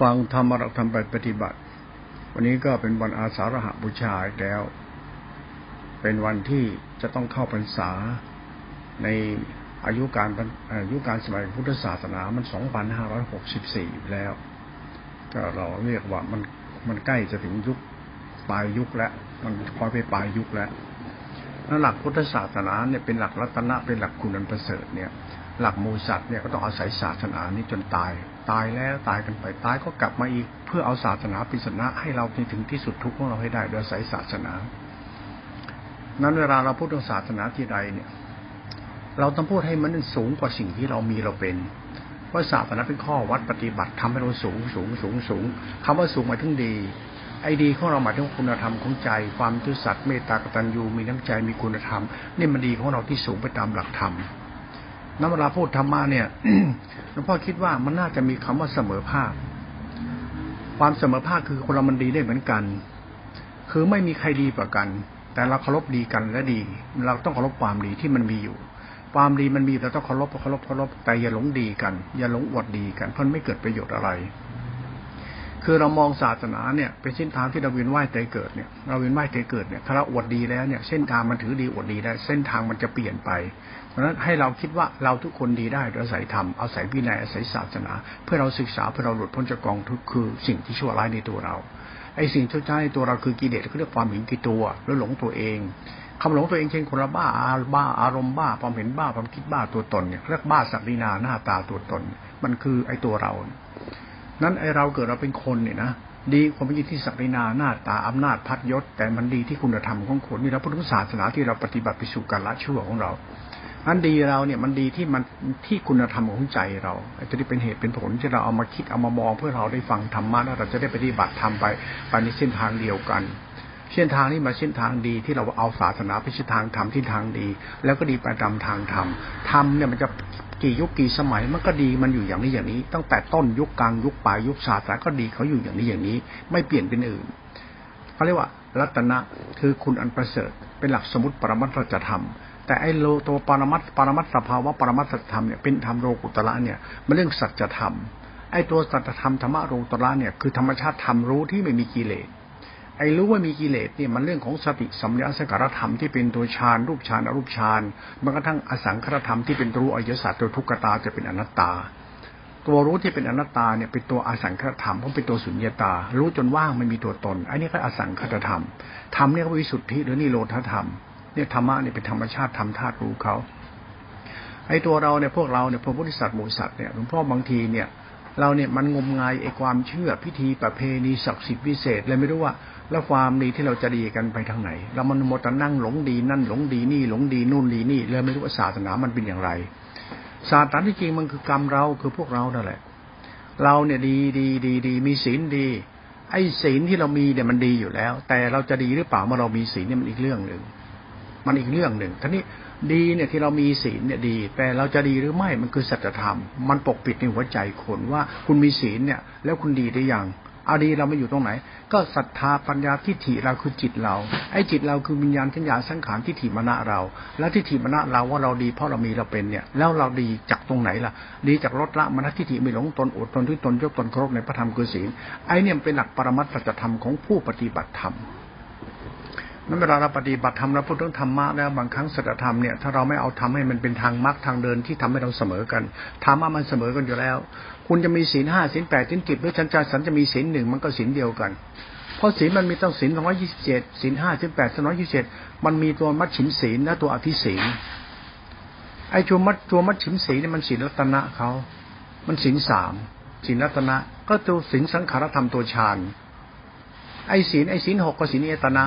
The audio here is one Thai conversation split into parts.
ฟังธรรมะทำไปปฏิบัติ วันนี้ก็เป็นวันอาสาฬหบูชาแล้ว เป็นวันที่จะต้องเข้าพรรษาในอายุการอายุการสมัยพุทธศาสนามัน 2,564 แล้ว ก็เราเรียกว่ามันมันใกล้จะถึงยุคปลายยุคแล้ว มันคอยไปปลายยุคแล้วแล้วหลักพุทธศาสนาเนี่ยเป็นหลักรัตนะเป็นหลักคุณอันประเสริฐเนี่ย หลักมูสัตว์เนี่ยก็ต้องอาศัยศาสนานี้จนตาย ตายแล้วตายกันไปตายก็กลับมาอีก เพื่อเอาศาสนาปิสนะให้เราถึงที่สุดทุกข์ของเราให้ได้โดยอาศัยศาสนา นั้นเวลาเราพูดถึงศาสนาที่ใดเนี่ย เราต้องพูดให้มันสูงกว่าสิ่งที่เรามีเราเป็นเพราะศาสนาเป็นข้อวัดปฏิบัติทำให้เราสูงสูงสูงสูงคำว่าสูงหมายถึงดีไอ้ดีของเราหมายถึงคุณธรรมของใจ ความทุสัตย์เมตตากตัญญูมีน้ำใจมีคุณธรรมนี่มันดีของเราที่สูงไปตามหลักธรรม นักเวลาพูดธรรมะเนี่ยหลวงพ่อคิดว่ามันน่าจะมีคำว่าเสมอภาค ความเสมอภาคคือคนเรามันดีได้เหมือนกัน คือไม่มีใครดีกว่ากัน แต่เราเคารพดีกันและดี เราต้องเคารพความดีที่มันมีอยู่ ความดีมันมีเราต้องเคารพเคารพเคารพแต่อย่าหลงดีกัน อย่าหลงอวดดีกันเพราะไม่เกิดประโยชน์อะไร คือเรามองศาสนาเนี่ยเป็นเส้นทางที่เราเวียนว่ายใจเกิดเนี่ยเราเวียนว่ายใจเกิดเนี่ยถ้าเราอวดดีแล้วเนี่ยเส้นทางมันถือดีอวดดีได้เส้นทางมันจะเปลี่ยนไป เพราะฉะนั้นให้เราคิดว่าเราทุกคนดีได้โดยอาศัยธรรมอาศัยวินัยอาศัยศาสนา เพื่อเราศึกษาเพื่อเราหลุดพ้นจากกองทุกข์คือสิ่งที่ชั่วร้ายในตัวเราไอ้สิ่งชั่วร้ายในตัวเราคือกิเลสเขาเรียกความเห็นกี่ตัวแล้วหลงตัวเองคำหลงตัวเองเช่นคนละบ้าอาบ้าอารมณ์บ้าความเห็นบ้าความคิดบ้าตัวตนเนี่ยเรียกบ้าสักดินาหน้าตาตัวตน มันคือไอ้ตัวเรา นั้นไอ้เราเกิดเราเป็นคนเนี่ยนะดีความเป็นที่ศักดินาหน้าตาอำนาจพัดยศ แต่มันดีที่คุณธรรมของคนนี่เราพุทธศาสนาที่เราปฏิบัติไปสู่การละชั่วของเรา อันดีเราเนี่ยมันดีที่มันที่คุณธรรมของใจเราจะได้เป็นเหตุเป็นผลที่เราเอามาคิดเอามามองเพื่อเราได้ฟังธรรมะแล้วเราจะได้ปฏิบัติทำไปไปในเส้นทางเดียวกัน เส้นทางนี้มาเส้นทางดีที่เราเอาศาสนาไปเส้นทางธรรมที่ทางดี แล้วก็ดีไปตามทางธรรมธรรมเนี่ยมันจะกี่ยุคกี่สมัยมันก็ดีมันอยู่อย่างนี้อย่างนี้ ตั้งแต่ต้นยุคกลางยุคปลายยุคศาสตร์ก็ดีเขาอยู่อย่างนี้อย่างนี้ ไม่เปลี่ยนเป็นอื่นเขาเรียกว่า รัตนะคือคุณอันประเสริฐเป็นหลักสมุติปรมัตถธรรม แต่ไอ้โลตัวปรมัตปรมัตสภาวะปรมัตถธรรมเนี่ยเป็นธรรมโลกุตละเนี่ยมันเรื่องสัจธรรมไอ้ตัวสัจธรรมธรรมโลกุตละเนี่ยคือธรรมชาติธรรมรู้ที่ไม่มีกิเลสไอ้รู้ว่ามีกิเลสเนี่ยมันเรื่องของสติสัมยาสการธรรมที่เป็นตัวฌานรูปฌานอรูปฌานมันกระทั่งอสังขารธรรมที่เป็นรู้อริยสัจตัวทุกขตาจะเป็นอนัตตา ตัวรู้ที่เป็นอนัตตาเนี่ยเป็นตัวอสังขารธรรมเพราะเป็นตัวสุญญตา รู้จนว่างไม่มีตัวตนไอ้นี่ก็อสังขารธรรมธรรมเนี่ยก็วิสุทธิหรือนิโรธธรรม เนี่ยธรรมะเนี่ยเป็นธรรมชาติธรรมธาตุรู้เขาไอ้ตัวเราเนี่ยพวกเราเนี่ยพระพุทธสัตว์หมูสัตว์เนี่ยหลวงพ่อบางทีเนี่ย เราเนี่ยมันงมงายไอ้ความเชื่อพิธีประเพณีศักดิ์สิทธิ์พิเศษเลยไม่รู้ว่าแล้วความดีที่เราจะดีกันไปทางไหน เรามันหมดแต่นั่งหลงดีนั่นหลงดีนี่หลงดีนู่นดีนี่เลยไม่รู้ว่าศาสนามันเป็นอย่างไรศาสนาที่จริงมันคือกรรมเราคือพวกเรานั่นแหละ เราเนี่ยดีดีดีดีมีศีลดีไอ้ศีลที่เรามีเนี่ยมันดีอยู่แล้ว แต่เราจะดีหรือเปล่าเมื่อเรามีศีลเนี่ยมันอีกเรื่องหนึ่ง มันอีกเรื่องหนึ่งท่านี้ดีเนี่ยที่เรามีศีลเนี่ยดี แต่เราจะดีหรือไม่มันคือสัจธรรม มันปกปิดในหัวใจคนว่าคุณมีศีลเนี่ย แล้วคุณดีได้ยังอาดีเราไม่อยู่ตรงไหน ก็ศรัทธาปัญญาทิฏฐิเราคือจิตเรา ไอ้จิตเราคือวิญญาณทัญญาสังขารทิฏฐิมณะเรา แล้วทิฏฐิมณะเราว่าเราดีเพราะเรามีเราเป็นเนี่ย แล้วเราดีจากตรงไหนล่ะ ดีจากลดละมณฑทิฏฐิไม่หลงตนอดตนที่ตนยกตนเคารพในพระธรรมคือศีล ไอ้เนี่ยเป็นหลักปรมัตถธรรมของผู้ปฏิบัติธรรม นั้นเวลาเราปฏิบัติธรรมแล้วพูดเรื่องธรรมะแล้วบางครั้งสัจธรรมเนี่ยถ้าเราไม่เอาทำให้มันเป็นทางมรรคทางเดินที่ทำให้เราเสมอกันธรรมะมันเสมอกันอยู่แล้ว คุณจะมีศีลห้าศีลแปดศีลสิบหรือฉันจะสันจะมีศีลหนึ่งมันก็ศีลเดียวกัน เพราะศีลมันมีต้องศีลสองร้อยยี่สิบเจ็ดศีลห้าศีลแปดสองร้อยยี่สิบเจ็ดมันมีตัวมัดฉิมศีลและตัวอภิศีลไอ้ตัวมัดตัวมัดฉิมศีลเนี่ยมันศีลรัตนะเขามันศีลสามศีลรัตนะก็ตัวศีลสังขารธรรมตัวฌานไอ้ศีลไอ้ศีลหกก็ศีลเอตนะ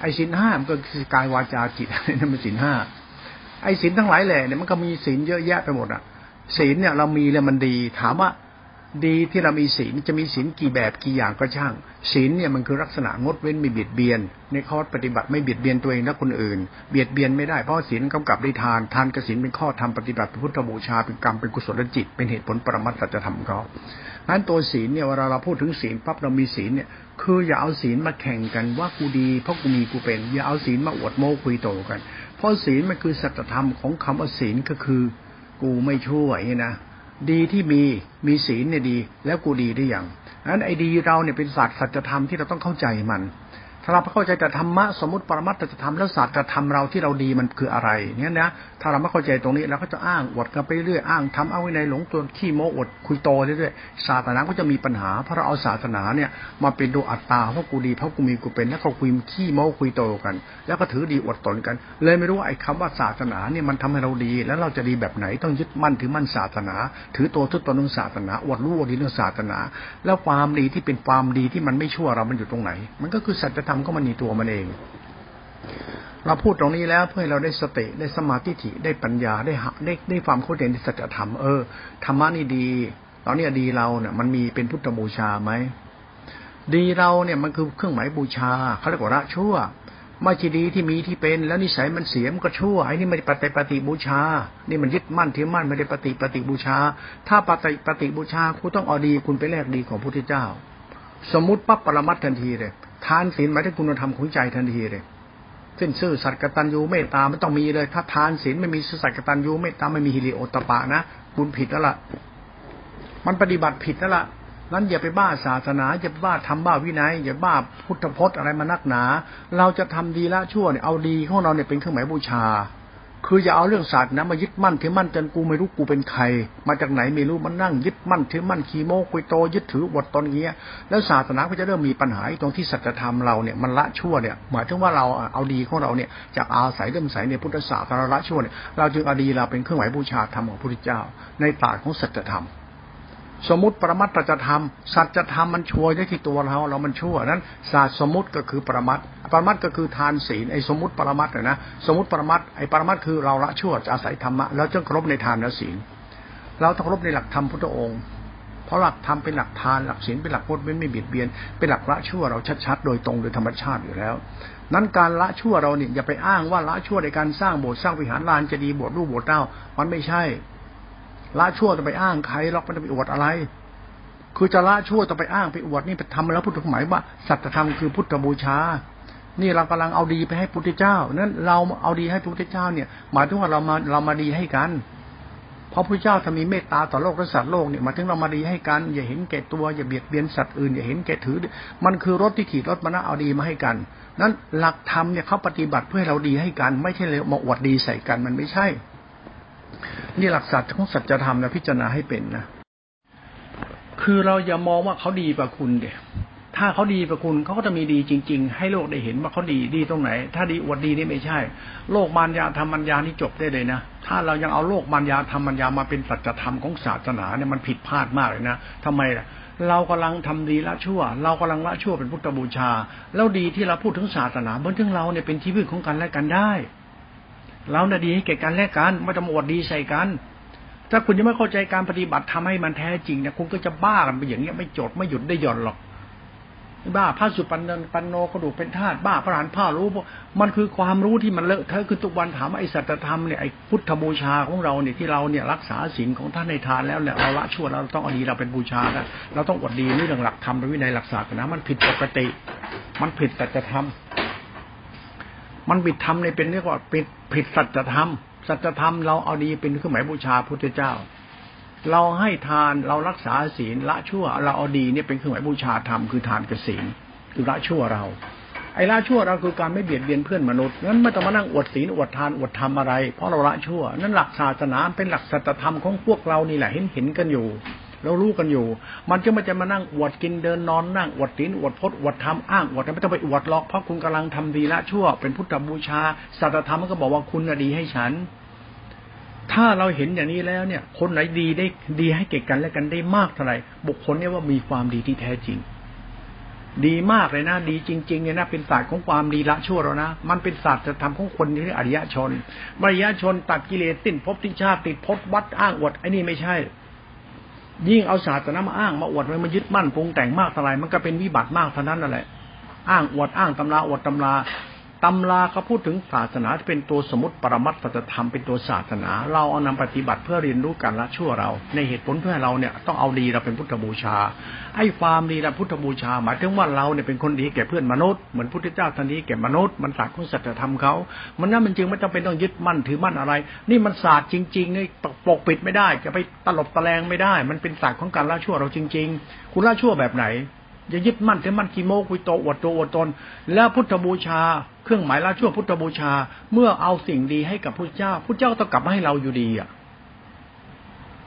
ไอ้สินห้ามก็คือกายวาจาจิตนั่นมันสินห้าไอ้สินทั้งหลายแหล่เนี่ยมันก็มีสินเยอะแยะไปหมดอะศีลเนี่ยเรามีแล้วมันดี ถามว่า ดีที่เรามีศีลจะมีศีลกี่แบบกี่อย่างก็ช่างศีลเนี่ยมันคือลักษณะงดเว้นไม่เบียดเบียน ในข้อปฏิบัติไม่เบียดเบียนตัวเองและคนอื่น เบียดเบียนไม่ได้เพราะศีลกำกับได้ทานทานกสินเป็นข้อธรรมปฏิบัติพุทธบูชาเป็นกรรมเป็นกุศลจิต เป็นเหตุผลปรมัตถจะทำเขานั้นตัวศีลเนี่ยเวลาเราพูดถึงศีลปั๊บเรามีศีลเนี่ยคืออย่าเอาศีลมาแข่งกันว่ากูดีเพราะกูมีกูเป็น อย่าเอาศีลมาอวดโม้คุยโตกัน เพราะศีลมันคือสัจธรรมของคำว่าศีลก็คือ กูไม่ชั่วนี่นะ ดีที่มีมีศีลเนี่ยดี แล้วกูดีได้อย่างนั้นไอ้ดีเราเนี่ยเป็นศาสตร์สัจธรรมที่เราต้องเข้าใจมัน ถ้าเราเข้าใจแต่ธรรมะสมมติปรมัตถธรรมแล้วศาสตร์ธรรมเราที่เราดีมันคืออะไรเนี่ยนะถ้าเราไม่เข้าใจตรงนี้เราก็จะอ้างอวดกันไปเรื่อยอ้างทำเอาไว้ในหลงตัวขี้โมอดคุยโตเรื่อยๆศาสนาก็จะมีปัญหาเพราะเราเอาศาสนาเนี่ยมาเป็นดูอัตตาเพราะกูดีเพราะกูมีกูเป็นแล้วก็คุยขี้โมคุยโตกัน แล้วก็ถือดีอวดตนกัน เลยไม่รู้ว่าไอ้คำว่าศาสนาเนี่ยมันทำให้เราดี แล้วเราจะดีแบบไหนต้องยึดมั่นถือมั่นศาสนา ถือตัวทุตตนของศาสนาอวดรู้อวดดีเรื่องศาสนา แล้วความดีที่เป็นความดีที่มันไม่ชั่วเรามันอยู่ตรงไหน มันก็คือสัจธรรมมก็มันมีตัวมันเอง เราพูดตรงนี้แล้วเพื่อให้เราได้สติได้สมาธิิได้ปัญญาได้ได้ได้ความเข้าใจในสัจธรรมเออธรรมะนี่ดีตอนนี้ดีเราเนี่ยมันมีเป็นพุทธบูชาไหมดีเราเนี่ยมันคือเครื่องหมายบูชาเขาเรียกว่าละชั่วไม่ใช่ดีที่มีที่เป็นแล้วนิสัยมันเสียมก็ชั่วไอ้นี่ไม่ได้ปฏิปฏิบูชา นี่มันยึดมั่นถือมั่นไม่ได้ปฏิปฏิบูชา ถ้าปฏิปฏิบูชาคุณต้องเอาดีคุณไปแลกดีของพระพุทธเจ้า สมมติปั๊บปรมัตทันทีเลย ทานศีลหมายถึงคุณธรรมของใจทันทีเลยขึ้นซื่อสัตย์กตัญญูเมตตาไม่ต้องมีเลย ถ้าทานศีลไม่มีซื่อสัตย์กตัญญูเมตตาไม่มีฮิริโอตปะนะคุณผิดแล้วล่ะ มันปฏิบัติผิดแล้วล่ะนั้นอย่าไปบ้าศาสนาอย่าบ้าทำบ้าวินัยอย่าบ้าพุทธพจน์อะไรมานักหนา เราจะทำดีละชั่วเนี่ยเอาดีของเราเนี่ยเป็นเครื่องหมายบูชา คืออย่าเอาเรื่องศาสตร์นะมายึดมั่นถือมั่นจนกูไม่รู้กูเป็นใคร มาจากไหนไม่รู้มันนั่งยึดมั่นถือมั่นขีโมกุยโตยึดถือวดตอนเงี้ย แล้วศาสนาก็จะเริ่มมีปัญหาตรงที่สัจธรรมเราเนี่ยมันละชั่วเนี่ยหมายถึงว่าเราเอาดีของเราเนี่ยจากอาศัยเริ่มใสในพุทธศาสนาละชั่วเนี่ยเราจึงเอาดีเราเป็นเครื่องหมายบูชาธรรมของพระพุทธเจ้า ในตาของสัจธรรม สมมติปรมัตตจะทำสัจธรรมมันช่วยได้ที่ตัวเราเรามันชั่วนั้นศาสตร์สมมติก็คือปรมัตปรมัตก็คือทานศีลไอ้สมมติปรมัตนะสมมติปรมัตไอ้ปรมัตคือเราละชั่วจะอาศัยธรรมะแล้วจึงครบในทานและศีลเราต้องครบในหลักธรรมพุทธองค์เพราะหลักธรรมเป็นหลักทานหลักศีลเป็นหลักพุทธไม่เบียดเบียนเป็นหลักละชั่วเราชัดๆโดยตรงโดยธรรมชาติอยู่แล้ว นั้นการละชั่วเราเนี่ยอย่าไปอ้างว่าละชั่วในการสร้างโบสถ์สร้างวิหารลานจะดีโบสถ์รูปโบสถ์เต้ามันไม่ใช่ ละชั่วจะไปอ้างใครหรอกมันจะไปอวดอะไร คือจะละชั่วต้องไปอ้างไปอวดนี่ไปทำแล้วพุทธหมายว่าสัจธรรมคือพุทธบูชา นี่เรากำลังเอาดีไปให้พุทธเจ้า นั้นเราเอาดีให้พุทธเจ้าเนี่ย หมายถึงว่าเรามาเรามาดีให้กัน เพราะพระเจ้าถ้ามีเมตตาต่อโลกและสัตว์โลกเนี่ยมาถึงเรามาดีให้กัน อย่าเห็นแก่ตัวอย่าเบียดเบียนสัตว์อื่นอย่าเห็นแก่ถือ มันคือรถที่ขี่รถมานะเอาดีมาให้กัน นั้นหลักธรรมเนี่ยเขาปฏิบัติเพื่อให้เราดีให้กัน ไม่ใช่เลยมาอวดดีใส่กันมันไม่ใช่ นี่หลักสัตว์ของสัจธรรมนะพิจารณาให้เป็นนะคือเราอย่ามองว่าเขาดีกว่าคุณเดียถ้าเขาดีกว่าคุณเขาก็จะมีดีจริง ๆ ให้โลกได้เห็นว่าเขาดีดีตรงไหน ถ้าดีอวดดีนี่ไม่ใช่ โลกมารยาธรรมัญญานี่จบได้เลยนะถ้าเรายังเอาโลกมารยาธรรมัญญามาเป็นสัจธรรมของศาสนาเนี่ยมันผิดพลาดมากเลยนะทำไมล่ะเรากำลังทำดีละชั่ว เรากำลังละชั่วเป็นพุทธบูชา แล้วดีที่เราพูดถึงศาสนาเหมือนถึงเราเนี่ยเป็นที่พึ่งของกันและกันได้ เราเนี่ยดีให้แก่กันและกันไม่ต้องอวดดีใส่กัน ถ้าคุณยังไม่เข้าใจการปฏิบัติทำให้มันแท้จริงเนี่ยคุณก็จะบ้ากันไปอย่างเงี้ยไม่จดไม่หยุดได้หย่อนหรอกบ้าพระสุปันนปันโนกระดูกเป็นธาตุบ้าพระหานผ้ารู้มันคือความรู้ที่มันเลอะเทอะคือทุกวันถามไอ้สัจธรรมเนี่ยไอ้พุทธบูชาของเราเนี่ยที่เราเนี่ยรักษาศีลของท่านในทานแล้วเนี่ยเราละชั่วเราต้องอดีเราเป็นบูชานะเราต้องอดดีนี่เรื่องหลักธรรมวินัยหลักศาสนามันผิดปกติ มันผิดสัจธรรม มันผิดธรรมในเป็นเรียกว่าผิดผิดสัจธรรม สัจธรรมเราเอาดีเป็นเครื่องหมายบูชาพุทธเจ้า เราให้ทานเรารักษาศีลละชั่ว เราเอาดีเนี่ยเป็นเครื่องหมายบูชาธรรมคือทานกับศีลคือละชั่วเรา ไอ้ละชั่วเราคือการไม่เบียดเบียนเพื่อนมนุษย์งั้นไม่ต้องมานั่งอวดศีลอวดทานอวดธรรมอะไร เพราะเราละชั่ว นั่นหลักศาสนาเป็นหลักสัจธรรมของพวกเรานี่แหละเห็นเห็นกันอยู่ เรารู้กันอยู่ มันจะไม่จะมานั่งอวดกินเดินนอนนั่งอวดศีลอวดพจน์อวดธรรมอ้างอวดไม่ต้องไปอวดหรอกเพราะคุณกำลังทำดีละชั่วเป็นพุทธบูชาสัจธรรมมันก็บอกว่าคุณดีให้ฉัน ถ้าเราเห็นอย่างนี้แล้วเนี่ย คนไหนดีได้ดีให้เก่กันและกันได้มากเท่าไหร่บุคคลเนี่ยว่ามีความดีที่แท้จริง ดีมากเลยนะดีจริงๆเนี่ยนะเป็นศาสตร์ของความดีละชั่วเรานะมันเป็นศาสตร์จะทำของคนที่อริยชนอริยชนตัดกิเลสติดภพติชาติติดภพวัดอ้างอวดไอ้นี่ไม่ใช่ ยิ่งเอาศาสตร์นามาอ้างมาอวดมันยึดมั่นปรุงแต่งมากเท่าไหร่มันก็เป็นวิบัติมากเท่านั้นนั่นแหละอ้างอวดอ้างตำราอวดตำรา ตำราเขาพูดถึงศาสนาที่เป็นตัวสมุติปรมัตถธรรมเป็นตัวศาสนา เราเอานำปฏิบัติเพื่อเรียนรู้การละชั่วเรา ในเหตุผลเพื่อเราเนี่ยต้องเอาดีเราเป็นพุทธบูชา ไอ้ความดีเราพุทธบูชา หมายถึงว่าเราเนี่ยเป็นคนดีแก่เพื่อนมนุษย์เหมือนพุทธเจ้าท่านนี้แก่มนุษย์มันศาสตร์ของสัจธรรมเขา มันนั่นมันจริงไม่จำเป็นต้องยึดมั่นถือมั่นอะไร นี่มันศาสตร์จริงๆนี่ปกปิดไม่ได้จะไปตลบตะแลงไม่ได้ มันเป็นศาสตร์ของการละชั่วเราจริง ๆ คุณละชั่วแบบไหน อย่ายึดมั่นถือมั่นกิโมกุยโตอวดตัวอวดตน แล้วพุทธบูชา เครื่องหมายละชั่วพุทธบูชา เมื่อเอาสิ่งดีให้กับพระเจ้าพระเจ้าต้องกลับมาให้เราอยู่ดีอะ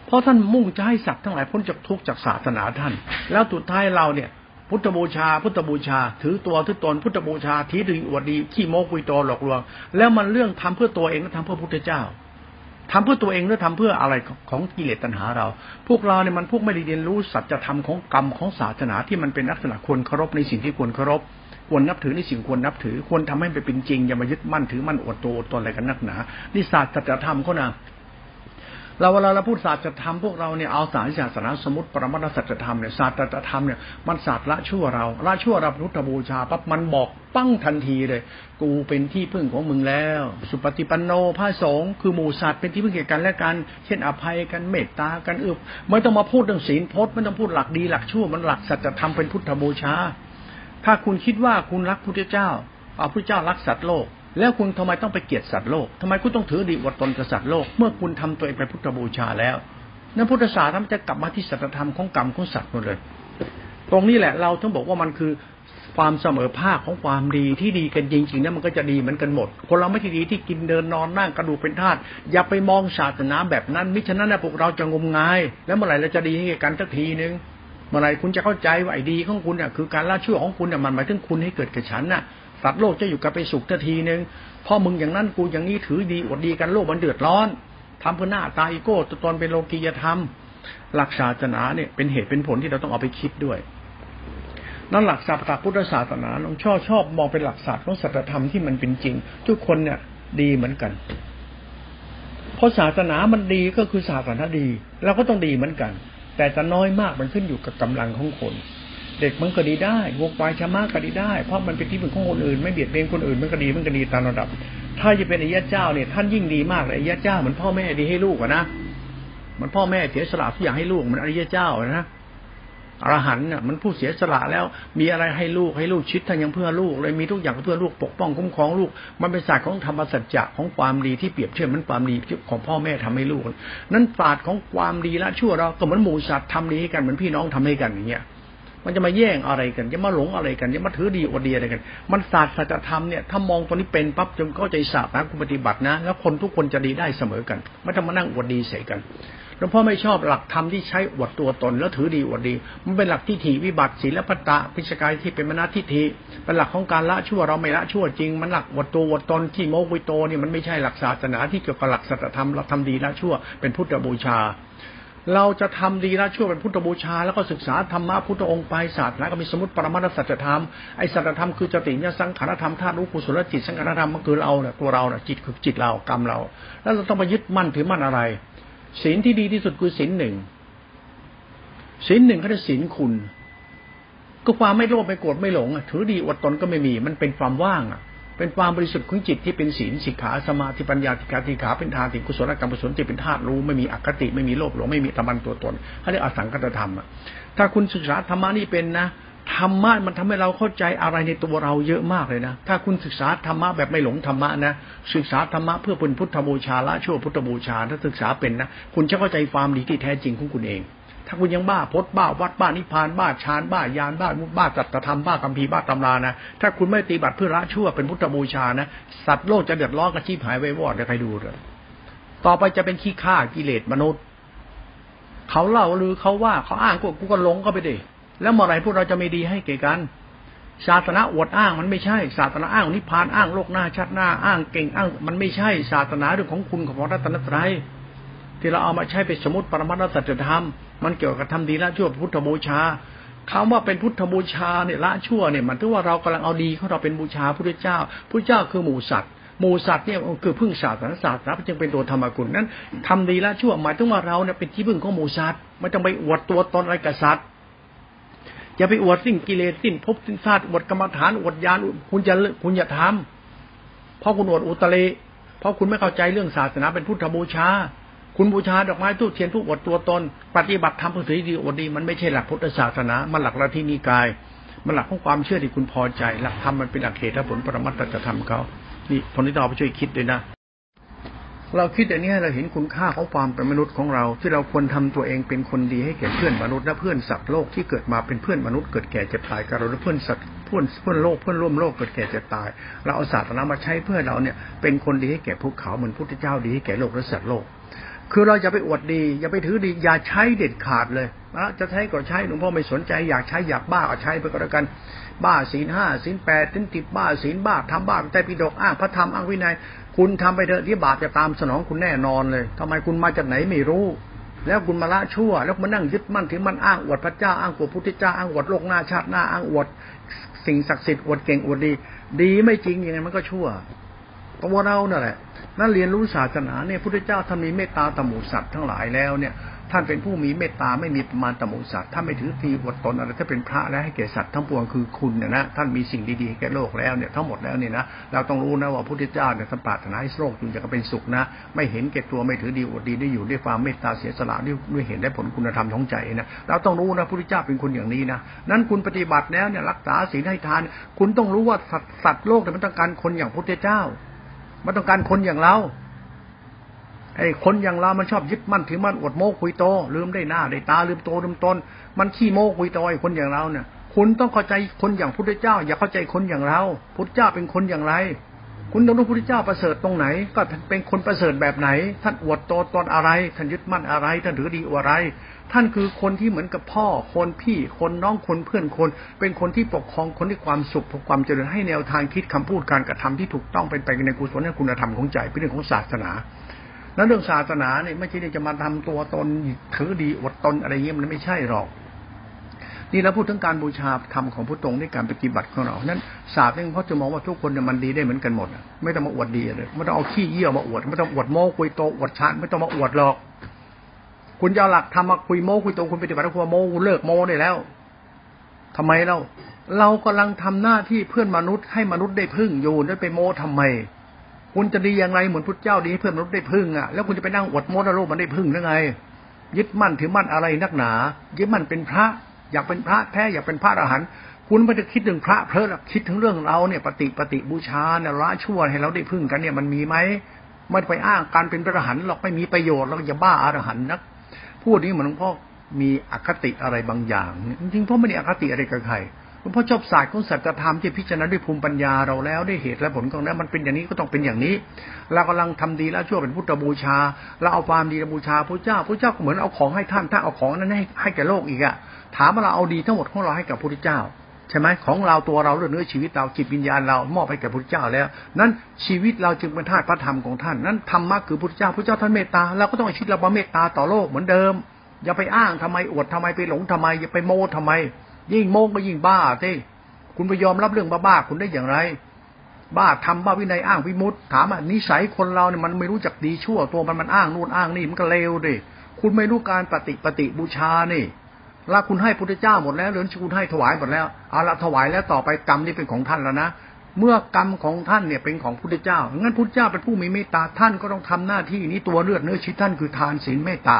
เพราะท่านมุ่งจะให้สัตว์ทั้งหลายพ้นจากทุกข์จากศาสนาท่าน แล้วสุดท้ายเราเนี่ย พุทธบูชา พุทธบูชา ถือตัวถือตนพุทธบูชาทีดีอวดดีขี้โมกุยโตหลอกลวง แล้วมันเรื่องทำเพื่อตัวเองและทำเพื่อพุทธเจ้า ทำเพื่อตัวเองหรือทำเพื่ออะไรของกิเลสตัณหาเรา พวกเราเนี่ยมันพวกไม่ได้เรียนรู้สัจธรรมของกรรมของศาสนาที่มันเป็นลักษณะควรเคารพในสิ่งที่ควรเคารพควรนับถือในสิ่งควรนับถือควรทำให้เป็นจริงอย่ามายึดมั่นถือมั่นอดตัวอดตนอะไรกันนักหนานี่ศาสตร์สัจธรรมเขานะ เราเวลาเราพูดศาสตร์จะทำพวกเราเนี่ยเอาศาสตร์ศาสนาสมุติปรมัตถสัจธรรมเนี่ยศาสตร์จะทำเนี่ยมันศาสตร์ละชั่วเราละชั่วเราพุทธบูชาปั๊บมันบอกปั้งทันทีเลย กูเป็นที่พึ่งของมึงแล้ว สุปฏิปันโนพระสงฆ์คือหมู่สัตว์เป็นที่พึ่งแก่กันและกัน เช่นอภัยกันเมตตากันอึบไม่ต้องมาพูดเรื่องศีลพจน์ไม่ต้องพูดหลักดีหลักชั่วมันหลักสัจธรรมเป็นพุทธบูชา ถ้าคุณคิดว่าคุณรักพุทธเจ้าเอาพุทธเจ้ารักสัตว์โลก แล้วคุณทำไมต้องไปเกลียดสัตว์โลกทำไมคุณต้องถือดีวัดตนกับสัตว์โลก เมื่อคุณทำตัวเองเป็นพุทธบูชาแล้วนั้นพุทธศาสนาจะกลับมาที่สัจธรรมของกรรมของสัตว์หมดเลย ตรงนี้แหละเราต้องบอกว่ามันคือความเสมอภาคของความดีที่ดีกันจริงๆนั้นมันก็จะดีเหมือนกันหมด คนเราไม่ที่ดีที่กินเดินนอนนั่งกระดูกเป็นธาตุอย่าไปมองศาสนาแบบนั้น มิฉะนั้นนะพวกเราจะงมงาย แล้วเมื่อไหร่เราจะดีให้กันสักทีนึงเมื่อไหร่คุณจะเข้าใจว่าไอ้ดีของคุณเนี่ยคือการละชั่วของคุณเนี่ยมันหมายถึงคุณให้เกิดกับฉันน่ะ สัตว์โลกจะอยู่กับไปสุขทีหนึ่งพ่อมึงอย่างนั้นกูอย่างนี้ถือดีอดดีกันโลกมันเดือดร้อนทำเพื่อหน้าตาอีโก้ตอนเป็นโลกียธรรม หลักศาสนาเนี่ยเป็นเหตุเป็นผลที่เราต้องเอาไปคิดด้วยนั่นหลักศาสนาพุทธศาสนาน้องชอบชอบมองเป็นหลักศาสตร์ของสัจธรรมที่มันเป็นจริง ทุกคนเนี่ยดีเหมือนกัน เพราะศาสนามันดีก็คือศาสนาดีเราก็ต้องดีเหมือนกัน แต่จะน้อยมากมันขึ้นอยู่กับกำลังของคน เด็กมันก็ดีได้วงวายชะมากก็ดีได้ เพราะมันเป็นที่พึ่งของคนอื่น ไม่เบียดเบียนคนอื่นมันก็ดีมันก็ดีตามระดับ ถ้าจะเป็นอริยะเจ้าเนี่ยท่านยิ่งดีมากเลยอริยะเจ้าเหมือนพ่อแม่ดีให้ลูกอะนะมันพ่อแม่เสียสละทุกอย่างให้ลูกมันอริยะเจ้านะอรหันเนี่ยมันผู้เสียสละแล้วมีอะไรให้ลูกให้ลูกชิดท่านยังเพื่อลูกเลยมีทุกอย่างเพื่อลูกปกป้องคุ้มครองลูก มันเป็นศาสตร์ของธรรมสัจจะของความดีที่เปรียบเทียบมันความดีของพ่อแม่ทำให้ลูก นั้นศาสตร์ของความดีละชั่วเราก็เหมือนหมู่สัตว์ทำดีให้กันเหมือนพี่น้องทำให้กันอย่างเงี้ย มันจะมาแย่งอะไรกัน จะมาหลงอะไรกันจะมาถือดีอดดีอะไรกัน มันศาสตร์สัจธรรมเนี่ยถ้ามองตรงนี้เป็นปั๊บจนเข้าใจศาสตร์นะคุณปฏิบัตินะ แล้วคนทุกคนจะดีได้เสมอกัน ไม่ต้องมานั่งอวดดีใส่กันหลวงพ่อไม่ชอบหลักธรรมที่ใช้อวดตัวตน แล้วถือดีอวดดี มันเป็นหลักที่ถีวิบัติศีลพัตตะพิชกายที่เป็นมนาทิฏฐิเป็นหลักของการละชั่วเราไม่ละชั่วจริง มันหลักอวดตัวอวดตนที่โมกุโตเนี่ยมันไม่ใช่หลักศาสนาที่เกี่ยวกับหลักสัจธรรมเราทำดีละชั่วเป็นพุทธบูชา เราจะทำดีแล้วช่วยเป็นพุทธบูชา แล้วก็ศึกษาธรรมะพุทธองค์ไปศาสตร์แล้วก็มีสมุติปรมัตถสัจธรรมไอสัจธรรมคือจติเนี่ยสังขารธรรมธาตุรู้กุศลจิตสังขารธรรมมันคือเราเนี่ยตัวเราเนี่ยจิตคือจิตเรากรรมเรา แล้วเราต้องไปยึดมั่นถือมั่นอะไรศีลที่ดีที่สุดคือศีลหนึ่งศีลหนึ่งเขาเรียกศีลคุณ ก็ความไม่โลภไม่โกรธไม่หลงถือดีอดตนก็ไม่มี มันเป็นความว่างอะ เป็นความบริสุทธิ์ของจิตที่เป็นศีลสิกขาสมาธิปัญญาติกาติขาเป็นทานติกุศลกรรมกุศลจิตเป็นธาตุรู้ไม่มีอคติไม่มีโลภหลงไม่มีตะมันตัวตนเขาเรียกอสังคตธรรมถ้าคุณศึกษาธรรมะนี่เป็นนะธรรมะมันทำให้เราเข้าใจอะไรในตัวเราเยอะมากเลยนะ ถ้าคุณศึกษาธรรมะแบบไม่หลงธรรมะนะ ศึกษาธรรมะเพื่อเป็นพุทธบูชาละชั่วพุทธบูชา ถ้าศึกษาเป็นนะ คุณจะเข้าใจความดีที่แท้จริงของคุณเอง ถ้าคุณยังบ้าพดบ้าวัดบ้านิพานบ้าฌานบ้ายานบ้ามุบ้าจัตธรรมบ้ากัมพีบ้าตำรานะถ้าคุณไม่ตีบัตรเพื่อละชั่วเป็นพุทธบูชานะสัตว์โลกจะเดือดร้อนกระชีพหายไว้วอดใครดูเลยต่อไปจะเป็นขี้ข้ากิเลสมนุษย์เขาเล่าหรือเขาว่าเขาอ้างกูกูก็หลงก็ไปดิแล้วเมื่อไรพวกเราจะไม่ดีให้เก่กันศาสนาอวดอ้างมันไม่ใช่ศาสนาอ้างนิพพานอ้างโลกหน้าชาติหน้าอ้างเก่งอ้าง มันไม่ใช่ศาสนาเรื่องของคุณของพระรัตนตรัย ที่เราเอามาใช้เป็นสมมติปรมัตถสัจธรรมมันเกี่ยวกับทำดีละชั่วพุทธบูชาคำว่าเป็นพุทธบูชาเนี่ยละชั่วเนี่ยมันถือว่าเรากำลังเอาดีของเราเป็นบูชาพระเจ้าพระเจ้าคือหมูสัตว์หมูสัตว์เนี่ยคือพึ่งศาสนาศาสตร์นะจึงเป็นตัวธรรมกุลนั้นทำดีละชั่วหมายถึงว่าเราเนี่ยเป็นที่พึ่งของหมูสัตว์ไม่ต้องไปอวดตัวตนอะไรกับสัตว์อย่าไปอวดสิ่งกิเลสสิ่งภพสิ่งชาติอวดกรรมฐานอวดญาณคุณจะคุณอย่าทำเพราะคุณอวดอุตริเพราะคุณไม่เข้าใจเรื่องศาสนาเป็นพุทธบูชา คุณบูชาดอกไม้ทูบเทียนผู้อดตัวตน ปฏิบัติธรรมเพื่อสีดีอดดี มันไม่ใช่หลักพุทธศาสนา มันหลักลัทธินิกาย มันหลักของความเชื่อที่คุณพอใจ หลักธรรมมันเป็นหลักเหตุผลปรมัตถธรรมเขานี่คนที่ต่อไปช่วยคิดด้วยนะ เราคิดอันนี้เราเห็นคุณค่าของความเป็นมนุษย์ของเรา ที่เราควรทำตัวเองเป็นคนดีให้แก่เพื่อนมนุษย์และเพื่อนสัตว์โลกที่เกิดมาเป็นเพื่อนมนุษย์เกิดแก่เจ็บตายกับเราและเพื่อนสัตว์เพื่อนเพื่อนโลกเพื่อนร่วมโลกเกิดแก่เจ็บตาย เราเอาศาสนามาใช้เพื่อเราเนี่ยเป็นคนดีให้แก่ภูเขาเหมือนพุทธเจ้าดีให้แก่โลกและสัตว์โลก คือเราจะไปอวดดี อย่าไปถือดีอย่าใช้เด็ดขาดเลยนะจะใช้ก็ใช้หลวงพ่อไม่สนใจอยากใช้อยากบ้าก็ใช้ไปก็แล้วกัน บ้าศีลห้าศีลแปดศีลติดบ้าศีลบ้าทำบ้าใจปิฎกอ้างพระธรรมอ้างวินัย คุณทำไปเถอะที่บาปจะตามสนองคุณแน่นอนเลยทำไมคุณมาจากไหนไม่รู้ แล้วคุณมาละชั่ว แล้วมานั่งยึดมั่นถือมันอ้างอวดพระเจ้าอ้างอวดพุทธเจ้าอ้างอวดโลกหน้าชาติหน้าอ้างอวดสิ่งศักดิ์สิทธิ์อวดเก่งอวดดี ดีไม่จริงยังไงมันก็ชั่ว ตัวเราเนี่ยแหละนั่นเรียนรู้ศาสนาเนี่ยพุทธเจ้าท่านมีเมตตาตมูสัตว์ทั้งหลายแล้วเนี่ย ท่านเป็นผู้มีเมตตาไม่มีประมาณตมุสัตว์ถ้าไม่ถือตีอดตนอะไรถ้าเป็นพระแล้วให้แก่สัตว์ทั้งปวงคือคุณเนี่ยนะท่านมีสิ่งดีๆแก่โลกแล้วเนี่ยทั้งหมดแล้วเนี่ยนะเราต้องรู้นะว่าพุทธเจ้าเนี่ยท่านปรารถนาให้โลกอยู่จะเป็นสุขนะ ไม่เห็นแก่ตัวไม่ถือดีอดดีได้อยู่ด้วยความเมตตาเสียสละด้วยด้วยเห็นได้ผลคุณธรรมของใจนะเราต้องรู้นะพุทธเจ้าเป็นคนอย่างนี้นะนั้นคุณปฏิบัติแล้วเนี่ยรักษาศีลให้ทาน คุณต้องรู้ว่าสัตว์โลกเนี่ยมันต้องการคนอย่างพุทธเจ้า มันต้องการคนอย่างเราไอ้คนอย่างเรา มันชอบยึดมั่นถือมั่นอดโม้คุยโต ลืมได้หน้าได้ตาลืมโตลืมตน มันขี้โม้คุยโตไอ้คนอย่างเราเนี่ย คุณต้องเข้าใจคนอย่างพุทธเจ้า อย่าเข้าใจคนอย่างเรา พุทธเจ้าเป็นคนอย่างไร คุณต้องรู้พุทธเจ้าประเสริฐตรงไหน ก็เป็นคนประเสริฐแบบไหน ท่านอวดโตตนอะไร ท่านยึดมั่นอะไร ท่านถือดีอะไร ท่านคือคนที่เหมือนกับพ่อ คนพี่คนน้องคนเพื่อนคน เป็นคนที่ปกครองคนที่ความสุขความเจริญให้แนวทางคิดคำพูดการกระทำที่ถูกต้องเป็นไปในกุศลในคุณธรรมของใจเป็นเรื่องของศาสนาแล้วเรื่องศาสนาเนี่ยไม่ใช่จะมาทำตัวตนถือดีอดตนอะไรเงี้ยมันไม่ใช่หรอก นี่เราพูดถึงการบูชาธรรมของพระตรงในการปฏิบัติของเรานั้นศาสตร์นี่เขาจะมองว่าทุกคนมันดีได้เหมือนกันหมดไม่ต้องมาอวดดีเลยไม่ต้องเอาขี้เยี่ยวมาอวดไม่ต้องอวดโม้คุยโตอวดชาติไม่ต้องมาอวดหรอก คุณจะหลักทำมาคุยโม้คุยโตคุณปฏิบัติคุณโม้เลิกโม้ได้แล้วทำไมเรา เรากำลังทำหน้าที่เพื่อนมนุษย์ให้มนุษย์ได้พึ่งอยู่ได้ไปโม้ทำไม คุณจะดีอย่างไรเหมือนพุทธเจ้าดีให้เพื่อนมนุษย์ได้พึ่งอะแล้วคุณจะไปนั่งอวดโมดโลมันได้พึ่งได้ไง ยึดมั่นถือมั่นอะไรนักหนา ยึดมั่นเป็นพระ อยากเป็นพระแท้อยากเป็นพระอรหันต์คุณไม่ได้คิดถึงพระเพลิดคิดถึงเรื่องเราเนี่ยปฏิปฏิบูชาเนี่ยละชั่วให้เราได้พึ่งกันเนี่ยมันมีไหมไม่ไปอ้างการเป็นพระอรหันต์หรอกไม่มีประโยชน์เราจะบ้าอรหันต์นัก พูดนี้เหมือนหลวงพ่อมีอคติอะไรบางอย่าง จริงๆพ่อไม่ได้อคติอะไรกับใครหลวงพ่อชอบศาสตร์ของสัจธรรมที่พิจารณาด้วยภูมิปัญญาเราแล้วได้เหตุและผลของนั้นมันเป็นอย่างนี้ก็ต้องเป็นอย่างนี้ เรากำลังทำดีแล้วชั่วเป็นพุทธบูชา เราเอาความดีบูชาพระเจ้าพระเจ้าก็เหมือนเอาของให้ท่านท่านเอาของนั้นให้ให้แก่โลกอีกอะถามว่าเราเอาดีทั้งหมดของเราให้กับพระพุทธเจ้า ใช่ไหมของเราตัวเราเรื่องเนื้อชีวิตเราจิตวิญญาณเรามอบให้แก่พระเจ้าแล้ว นั้นชีวิตเราจึงเป็นธาตุพระธรรมของท่าน นั้นธรรมะคือพระเจ้าพระเจ้าท่านเมตตาเราก็ต้องชีวิตเราเมตตาต่อโลกเหมือนเดิม อย่าไปอ้างทำไมอวดทำไมไปหลงทำไม อย่าไปโม้ทำไม ยิ่งโม้ก็ยิ่งบ้าเต้คุณไปยอมรับเรื่องบ้าๆคุณได้อย่างไร บ้าทำบ้าวินัยอ้างวิมุตถามอะนิสัยคนเราเนี่ยมันไม่รู้จักดีชั่วตัวมันมันอ้างนู่นอ้างนี่มันก็เลวดิคุณไม่รู้การปฏิปฏิบูชานี่ ล้วคุณให้พุทธเจ้าหมดแล้วหรือคุณให้ถวายหมดแล้วเอาละถวายแล้วต่อไปกรรมนี่เป็นของท่านแล้วนะเมื่อกรรมของท่านเนี่ยเป็นของพุทธเจ้างั้นพุทธเจ้าเป็นผู้มีเมตตาท่านก็ต้องทำหน้าที่นี้ตัวเลือดเนื้อชีวิตท่านคือทานศีลเมตตา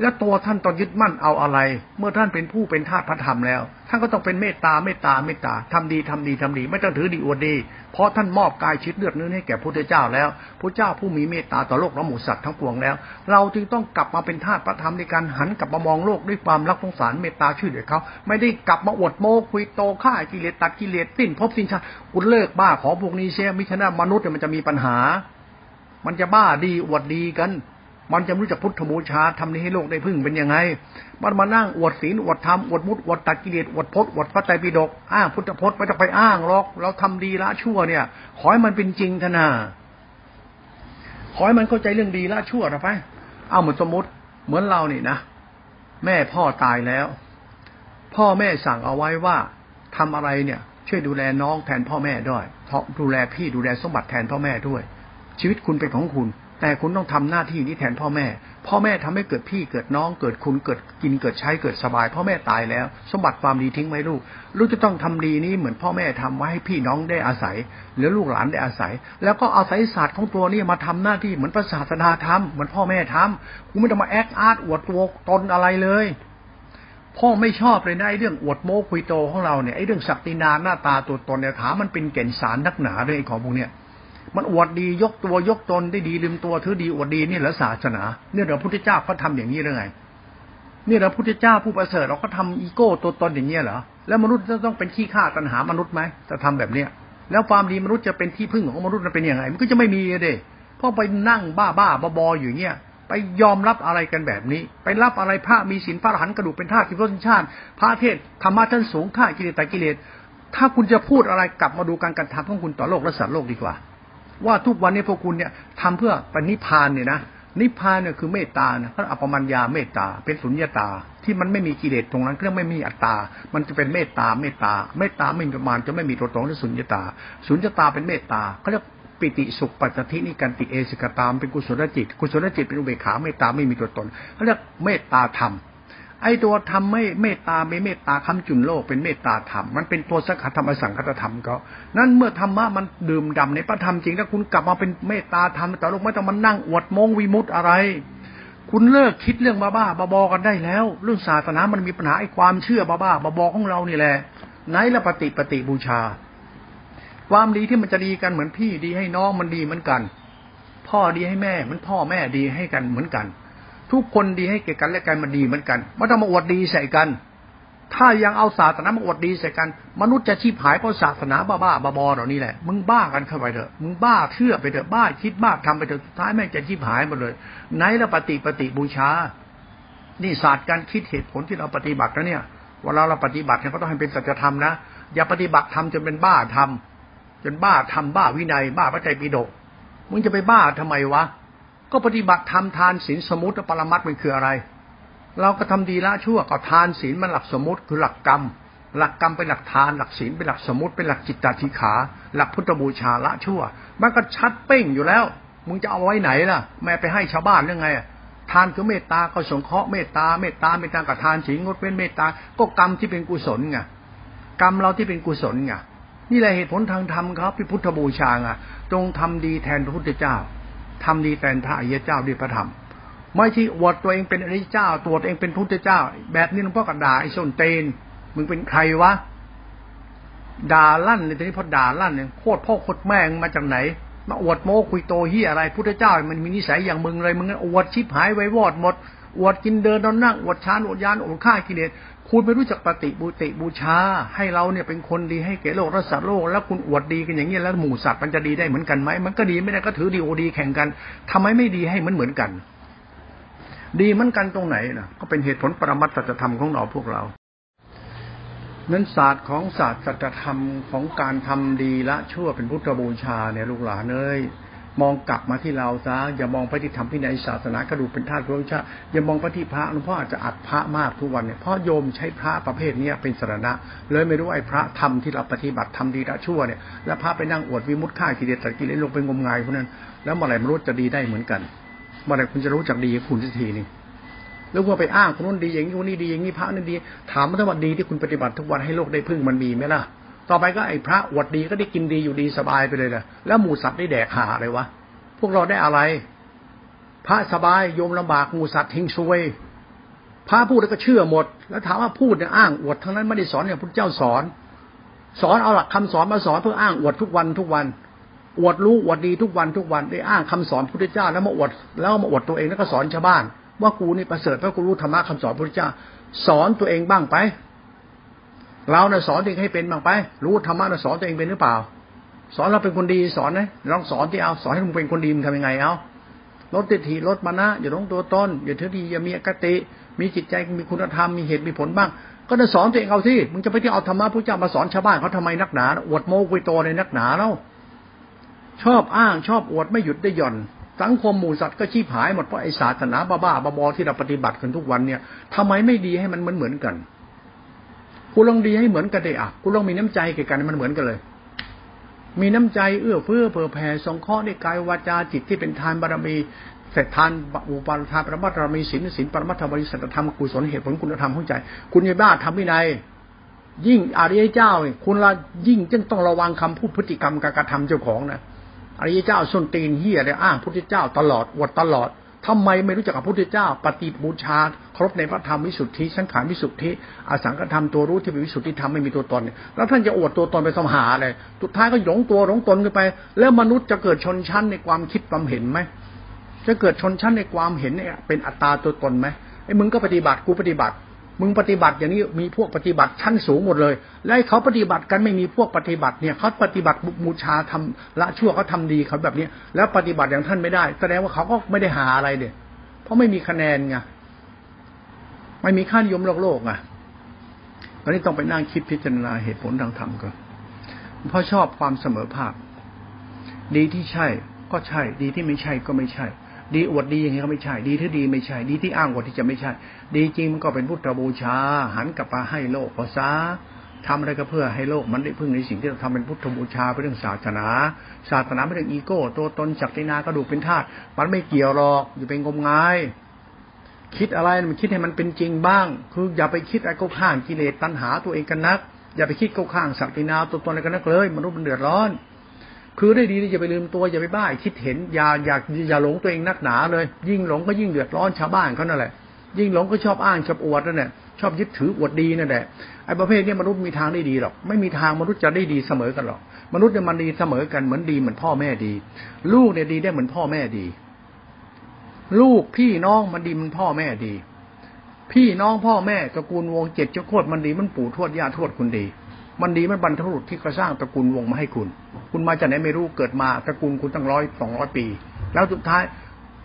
แล้วตัวท่านตอนยึดมั่นเอาอะไร เมื่อท่านเป็นผู้เป็นทาสพระธรรมแล้ว ท่านก็ต้องเป็นเมตตาเมตตาเมตตาทำดีทำดีทำดี ไม่ต้องถือดีอวดดี เพราะท่านมอบกายชิดเลือดเนื้อให้แก่พระเจ้าแล้วพระเจ้าผู้มีเมตตาต่อโลกและหมู่สัตว์ทั้งปวงแล้ว เราจึงต้องกลับมาเป็นทาสพระธรรมในการหันกลับมามองโลกด้วยความรักสงสารเมตตาช่วยเหลือเขาไม่ได้กลับมาอวดโม้คุยโตฆ่ากิเลสตัดกิเลสสิ้นพบสิ้นชาติคุณเลิกบ้าขอพวกนี้เสียมิฉะนั้นมนุษย์มันจะมีปัญหา มันจะบ้าดีอวดดีกัน มันจะรู้จักพุทธบูชาทำนี้ให้โลกได้พึ่งเป็นยังไง มันมานั่งอวดศีลอวดธรรมอวดมุตอวดตัดกิเลสอวดพจน์อวดพระไตรปิฎกอ้างพุทธพจน์ไม่ต้องไปอ้างหรอก เราทำดีละชั่วเนี่ย ขอให้มันเป็นจริงทนาขอให้มันเข้าใจเรื่องดีละชั่วนะไป เอาเหมือนสมมติเหมือนเรานี่นะแม่พ่อตายแล้ว พ่อแม่สั่งเอาไว้ว่าทำอะไรเนี่ย ช่วยดูแลน้องแทนพ่อแม่ด้วยดูแลพี่ดูแลสมบัติแทนพ่อแม่ด้วย ชีวิตคุณเป็นของคุณ แต่คุณต้องทำหน้าที่นี้แทนพ่อแม่ พ่อแม่ทำให้เกิดพี่เกิดน้องเกิดคุณเกิดกินเกิดใช้เกิดสบาย พ่อแม่ตายแล้ว สมบัติความดีทิ้งไว้ลูก ลูกจะต้องทำดีนี้เหมือนพ่อแม่ทำไว้ให้พี่น้องได้อาศัย หรือลูกหลานได้อาศัย แล้วก็อาศัยศาสตร์ของตัวนี้มาทำหน้าที่เหมือนพระศาสดาทำเหมือนพ่อแม่ทำคุณไม่ต้องมาแอคอาร์ตอวดตัวตนอะไรเลยพ่อไม่ชอบเลยนะไอ้เรื่องอวดโม้คุยโตของเราเนี่ยไอ้เรื่องศักดินาหน้าตาตัวตนเนี่ยถามมันเป็นเก่นสารนักหนาเลยไอ้ของพวกเนี้ย มันอวดดียกตัวยกตนได้ดีลืมตัวถือดีอวดดีนี่เหรอศาสนาเนี่ยเราพุทธเจ้าเขาทาอย่างนี้หรือไงเนี่ยเราพุทธเจ้าผู้ประเสริฐเราก็ทำอีโก้ตัวตนอย่างเงี้ยเหรอแล้วมนุษย์จะต้องเป็นขี้ข้าตัณหามนุษย์ไหมจะทำแบบเนี้ยแล้วความดีมนุษย์จะเป็นที่พึ่งของมนุษย์มันเป็นยังไงมันก็จะไม่มีเลยเพราะไปนั่งบ้าบ้าบออยู่เงี้ยไปยอมรับอะไรกันแบบนี้ ไปรับอะไรพระมีศีลพระอรหันต์กระดูกเป็นท่าที่พระชาติ พระเทศธรรมะท่านสูงข่ากิเลสแต่กิเลสถ้าคุณจะพูดอะไรกลับมาดูการกระทำของคุณต่อโลกและสัตว์โลกดีกว่า ว่าทุกวันนี้พวกคุณเนี่ยทำเพื่อปณิพานเนี่ยนะนิพพานเนี่ยคือเมตตานะเขาอัปมัญญาเมตตา เป็นสุญญตา ที่มันไม่มีกิเลสตรงนั้นเรื่องไม่มีอัตตา มันจะเป็นเมตตาเมตตาเมตตาไม่มีประมาณจะไม่มีตัวตนที่สุญญตา สุญญตาเป็นเมตตาเขาเรียกปิติสุขปัจจทินี่กันติเอสิกตามเป็นกุศลจิต กุศลจิตเป็นอุเบกขาเมตตาไม่มีตัวตนเขาเรียกเมตตาธรรม ไอ้ตัวธรรมไม่เมตตาไม่เมตตาคำจุนโลกเป็นเมตตาธรรมมันเป็นตัวสังขธรรมอสังคตธรรมก็นั่นเมื่อธรรมะมันดื่มด่าในพระธรรมจริงแล้วคุณกลับมาเป็นเมตตาธรรมแต่โลกไม่ต้องมานั่งอวดมงวิมุตอะไร คุณเลิกคิดเรื่องบ้าบ้าบอกันได้แล้ว เรื่องศาสนามันมีปัญหาไอ้ความเชื่อบ้าบ้าบอของเรานี่แหละไหนละปฏิปฏิบูชา ความดีที่มันจะดีกันเหมือนพี่ดีให้น้องมันดีเหมือนกัน พ่อดีให้แม่ มันพ่อแม่ดีให้กันเหมือนกัน ทุกคนดีให้แก่กันและกันมันดีเหมือนกันไม่ต้องมาอวดดีใส่กัน ถ้ายังเอาศาสนามาอวดดีใส่กัน มนุษย์จะชีพหายเพราะศาสนาบ้าบ้าบอเหล่านี้แหละมึงบ้ากันเข้าไปเถอะมึงบ้าเชื่อไปเถอะบ้าคิดบ้าทำไปเถอะสุดท้ายแม่งจะชีพหายหมดเลย ไหนละปฏิปฏิบูชา นี่ศาสตร์การคิดเหตุผลที่เราปฏิบัตินะเนี่ยเวลาเราปฏิบัติเนี่ยก็ต้องให้เป็นสัจธรรมนะอย่าปฏิบัติทำจนเป็นบ้าทำจนบ้าทำบ้าวินัย บ้าพระใจปิฎกมึงจะไปบ้าทำไมวะ ก็ปฏิบัติทำทานศีลสมุติปรมัตมันคืออะไร เราก็ทำดีละชั่วก็ทานศีลมันหลักสมมติคือหลักกรรม หลักกรรมเป็นหลักทาน หลักศีลเป็นหลักสมมติเป็นหลักจิตตธิขา หลักพุทธบูชาละชั่ว มันก็ชัดเป้งอยู่แล้ว มึงจะเอาไว้ไหนล่ะ แม่ไปให้ชาวบ้านเรื่องไงทานคือเมตตาก็สงเคราะห์เมตตาเมตตาเมตตากับทานศีลงดเว้นเมตตาก็กรรมที่เป็นกุศลไงกรรมเราที่เป็นกุศลไงนี่แหละเหตุผลทางธรรมครับพิพุทธบูชาไงจงทำดีแทนพระพุทธเจ้า ทำดีแทนพระอริยเจ้าด้วยพระธรรม ไม่ใช่อวดตัวเองเป็นอริยเจ้า ตัวเองเป็นพุทธเจ้า แบบนี้หลวงพ่อกระดาไอ้ส้นเตน มึงเป็นใครวะด่าลั่นในทีนี้พอด่าลั่นเนี่ยโคตรพ่อโคตรแม่งมาจากไหน มาอวดโม้คุยโตเฮียอะไรพุทธเจ้า มันมีนิสัยอย่างมึงเลยมึงอวดชิบหายไว้วอดหมดอวดกินเดินนอนนั่งอวดชานอวดยานอวดฆ่ากิเลส คุณไม่รู้จักปฏิบูติบูชา ให้เราเนี่ยเป็นคนดีให้แก่โลกรัสัตว์โลก แล้วคุณอวดดีกันอย่างนี้แล้วหมู่สัตว์มันจะดีได้เหมือนกันไหมมันก็ดีไม่ได้ก็ถือดีโอดีแข่งกันทำไมไม่ดีให้มันเหมือนกัน ดีเหมือนกันตรงไหนนะก็เป็นเหตุผลปรมัตถธรรมของเราพวกเรานั้นศาสตร์ของศาสตร์สัจธรรมของการทำดีละชั่วเป็นพุทธบูชาเนี่ยลูกหลานเอ้ย มองกลับมาที่เราซะอย่ามองไปที่ธรรมที่ในศาสนากระดูกเป็นธาตุพระชาอย่ามองไปที่พระหลวงพ่ออาจจะอัดพระมากทุกวันเนี่ยเพราะโยมใช้พระประเภทนี้เป็นสรณะ เลยไม่รู้ไอ้พระธรรมที่เราปฏิบัติทำดีละชั่วเนี่ยแล้วพระไปนั่งอวดวิมุตค่ากิเลสตะกิเลสลงไปงมงายพวกนั้น แล้วเมื่อไหร่มนุษย์จะดีได้เหมือนกันเมื่อไหร่คุณจะรู้จักดีคุณสักทีนึงแล้วว่าไปอ้างคนนู้นดีอย่างนี้คนนี้ดีอย่างนี้พระนั่นดี ถามมาทั้งว่าดีที่คุณปฏิบัติทุกวันให้โลกได้พึ่งมันมีไหมล่ะ ต่อไปก็ไอ้พระอวดดีก็ได้กินดีอยู่ดีสบายไปเลยนะแล้วหมูสัตว์ได้แดกหาอะไรวะ พวกเราได้อะไร พระสบายโยมลำบากงูสัตว์ทิ้งซวย พระพูดแล้วก็เชื่อหมด แล้วถามว่าพูดเนี่ยอ้างอวดทั้งนั้นไม่ได้สอนอย่างพระเจ้าสอน สอนเอาหลักคำสอนมาสอนเพื่ออ้างอวดทุกวันทุกวันอวดรู้อวดดีทุกวันทุกวันได้อ้างคำสอนพระพุทธเจ้า แล้วมาอวดแล้วมาอวดตัวเองแล้วก็สอนชาวบ้าน ว่ากูนี่ประเสริฐเพราะกูรู้ธรรมะคำสอนพระพุทธเจ้า สอนตัวเองบ้างไป เราเนี่ยสอนตัวเองให้เป็นบ้างไป รู้ธรรมะเนี่ยสอนตัวเองเป็นหรือเปล่า สอนเราเป็นคนดีสอนนะลองสอนที่เอาสอนให้มึงเป็นคนดีมึงทำยังไงเอาลดติถีลดมานะอย่าลงตัวต้นอย่าถือดีอย่ามีอกติ มีจิตใจมีคุณธรรมมีเหตุมีผลบ้าง ก็จะสอนตัวเองเอาสิมึงจะไปที่เอาธรรมะพระเจ้ามาสอนชาวบ้านเขาทำไมนักหนาอวดโมกุยโตในนักหนาแล้วชอบอ้างชอบอวดไม่หยุดได้หย่อน สังคมหมู่สัตว์ก็ชีพหายหมดเพราะไอศาสนาบ้าๆบอๆที่เราปฏิบัติกันทุกวันเนี่ยทำไมไม่ดีให้มันเหมือนเหมือนกัน กูลองดีให้เหมือนกันเลยอะกูลองมีน้ำใจแก่กันมันเหมือนกันเลย มีน้ำใจเอื้อเฟื้อเผื่อแผ่สงเคราะห์ในกายวาจาจิตที่เป็นทานบารมีเสร็จทานอุปาทานปรมัตถบารมีศีลศีลปรมัตถบริสัทธรรมกุศลเหตุผลคุณธรรมเข้าใจ คุณยบ้าทำวินัยยิ่งอริยเจ้าคุณละยิ่งจึงต้องระวังคำพูดพฤติกรรมการกระทำเจ้าของนะอริยเจ้าส้นตีนเฮียเลยอ้างพุทธเจ้าตลอดอวดตลอด ทำไมไม่รู้จักพระพุทธเจ้า ปฏิบูชาครบในพระธรรมวิสุทธิสังขารวิสุทธิอสังกธรรมตัวรู้ที่เป็นวิสุทธิธรรมไม่มีตัวตนแล้วท่านจะอวดตัวตนไปสมหาเลยสุดท้ายก็หยงตัวหลงตนกันไป แล้วมนุษย์จะเกิดชนชั้นในความคิดความเห็นไหมจะเกิดชนชั้นในความเห็นเนี่ยเป็นอัตตาตัวตนไหมไอ้มึงก็ปฏิบัติกูปฏิบัติ มึงปฏิบัติอย่างนี้มีพวกปฏิบัติชั้นสูงหมดเลย แล้วเขาปฏิบัติกันไม่มีพวกปฏิบัติเนี่ยเขาปฏิบัติบูชาทำละชั่วเขาทาดีเขาแบบนี้แล้วปฏิบัติอย่างท่านไม่ได้ แสดงว่าเขาก็ไม่ได้หาอะไรเด็ดเพราะไม่มีคะแนนไงไม่มีค่านิยมโลกโลกไงตอนนี้ต้องไปนั่งคิดพิจารณาเหตุผลทางธรรมก่อนเพราะชอบความเสมอภาค ดีที่ใช่ก็ใช่ ดีที่ไม่ใช่ก็ไม่ใช่ ดีอวดดีอย่างนี้ก็ไม่ใช่ ดีที่ดีไม่ใช่ ดีที่อ้างอวดที่จะไม่ใช่ ดีจริงมันก็เป็นพุทธบูชา หันกลับมาให้โลกภาษาทำอะไรก็เพื่อให้โลกมันได้พึ่งในสิ่งที่เราทำเป็นพุทธบูชาเป็นเรื่องศาสนา ศาสนาไม่เรื่องอีโก้ ตัวตนจักรินากระดูกเป็นธาตุมันไม่เกี่ยวหรอกอยู่เป็นงมงายคิดอะไรมันคิดให้มันเป็นจริงบ้าง คืออย่าไปคิดอะไรก็ข้างกิเลสตัณหาตัวเองกันนัก อย่าไปคิดก็ข้างศักดินาตัวตนอะไรกันนักเลยมนุษย์มันเดือดร้อน คือได้ดีอย่าไปลืมตัวอย่าไปบ้าคิดเห็นอย่าอยากอย่าหลงตัวเองนักหนาเลย ยิ่งหลงก็ยิ่งเดือดร้อนชาวบ้านเขานั่นแหละ ยิ่งหลงก็ชอบอ้างชอบอวดนั่นแหละชอบยึดถืออวดดีนั่นแหละไอ้ประเภทนี้มนุษย์มีทางได้ดีหรอกไม่มีทางมนุษย์จะได้ดีเสมอกันหรอก มนุษย์เนี่ยมันดีเสมอกันเหมือนดีเหมือนพ่อแม่ดี ลูกเนี่ยดีได้เหมือนพ่อแม่ดี ลูกพี่น้องมันดีมันพ่อแม่ดี พี่น้องพ่อแม่ตระกูลวงเจ็ดเจ้าโคตรมันดีมันปู่ทวดย่าทวดคุณดี มันดีมันบรรพบุรุษที่เขาสร้างตระกูลวงมาให้คุณ คุณมาจากไหนไม่รู้เกิดมาตระกูลคุณตั้งร้อยสองร้อยปี แล้วสุดท้าย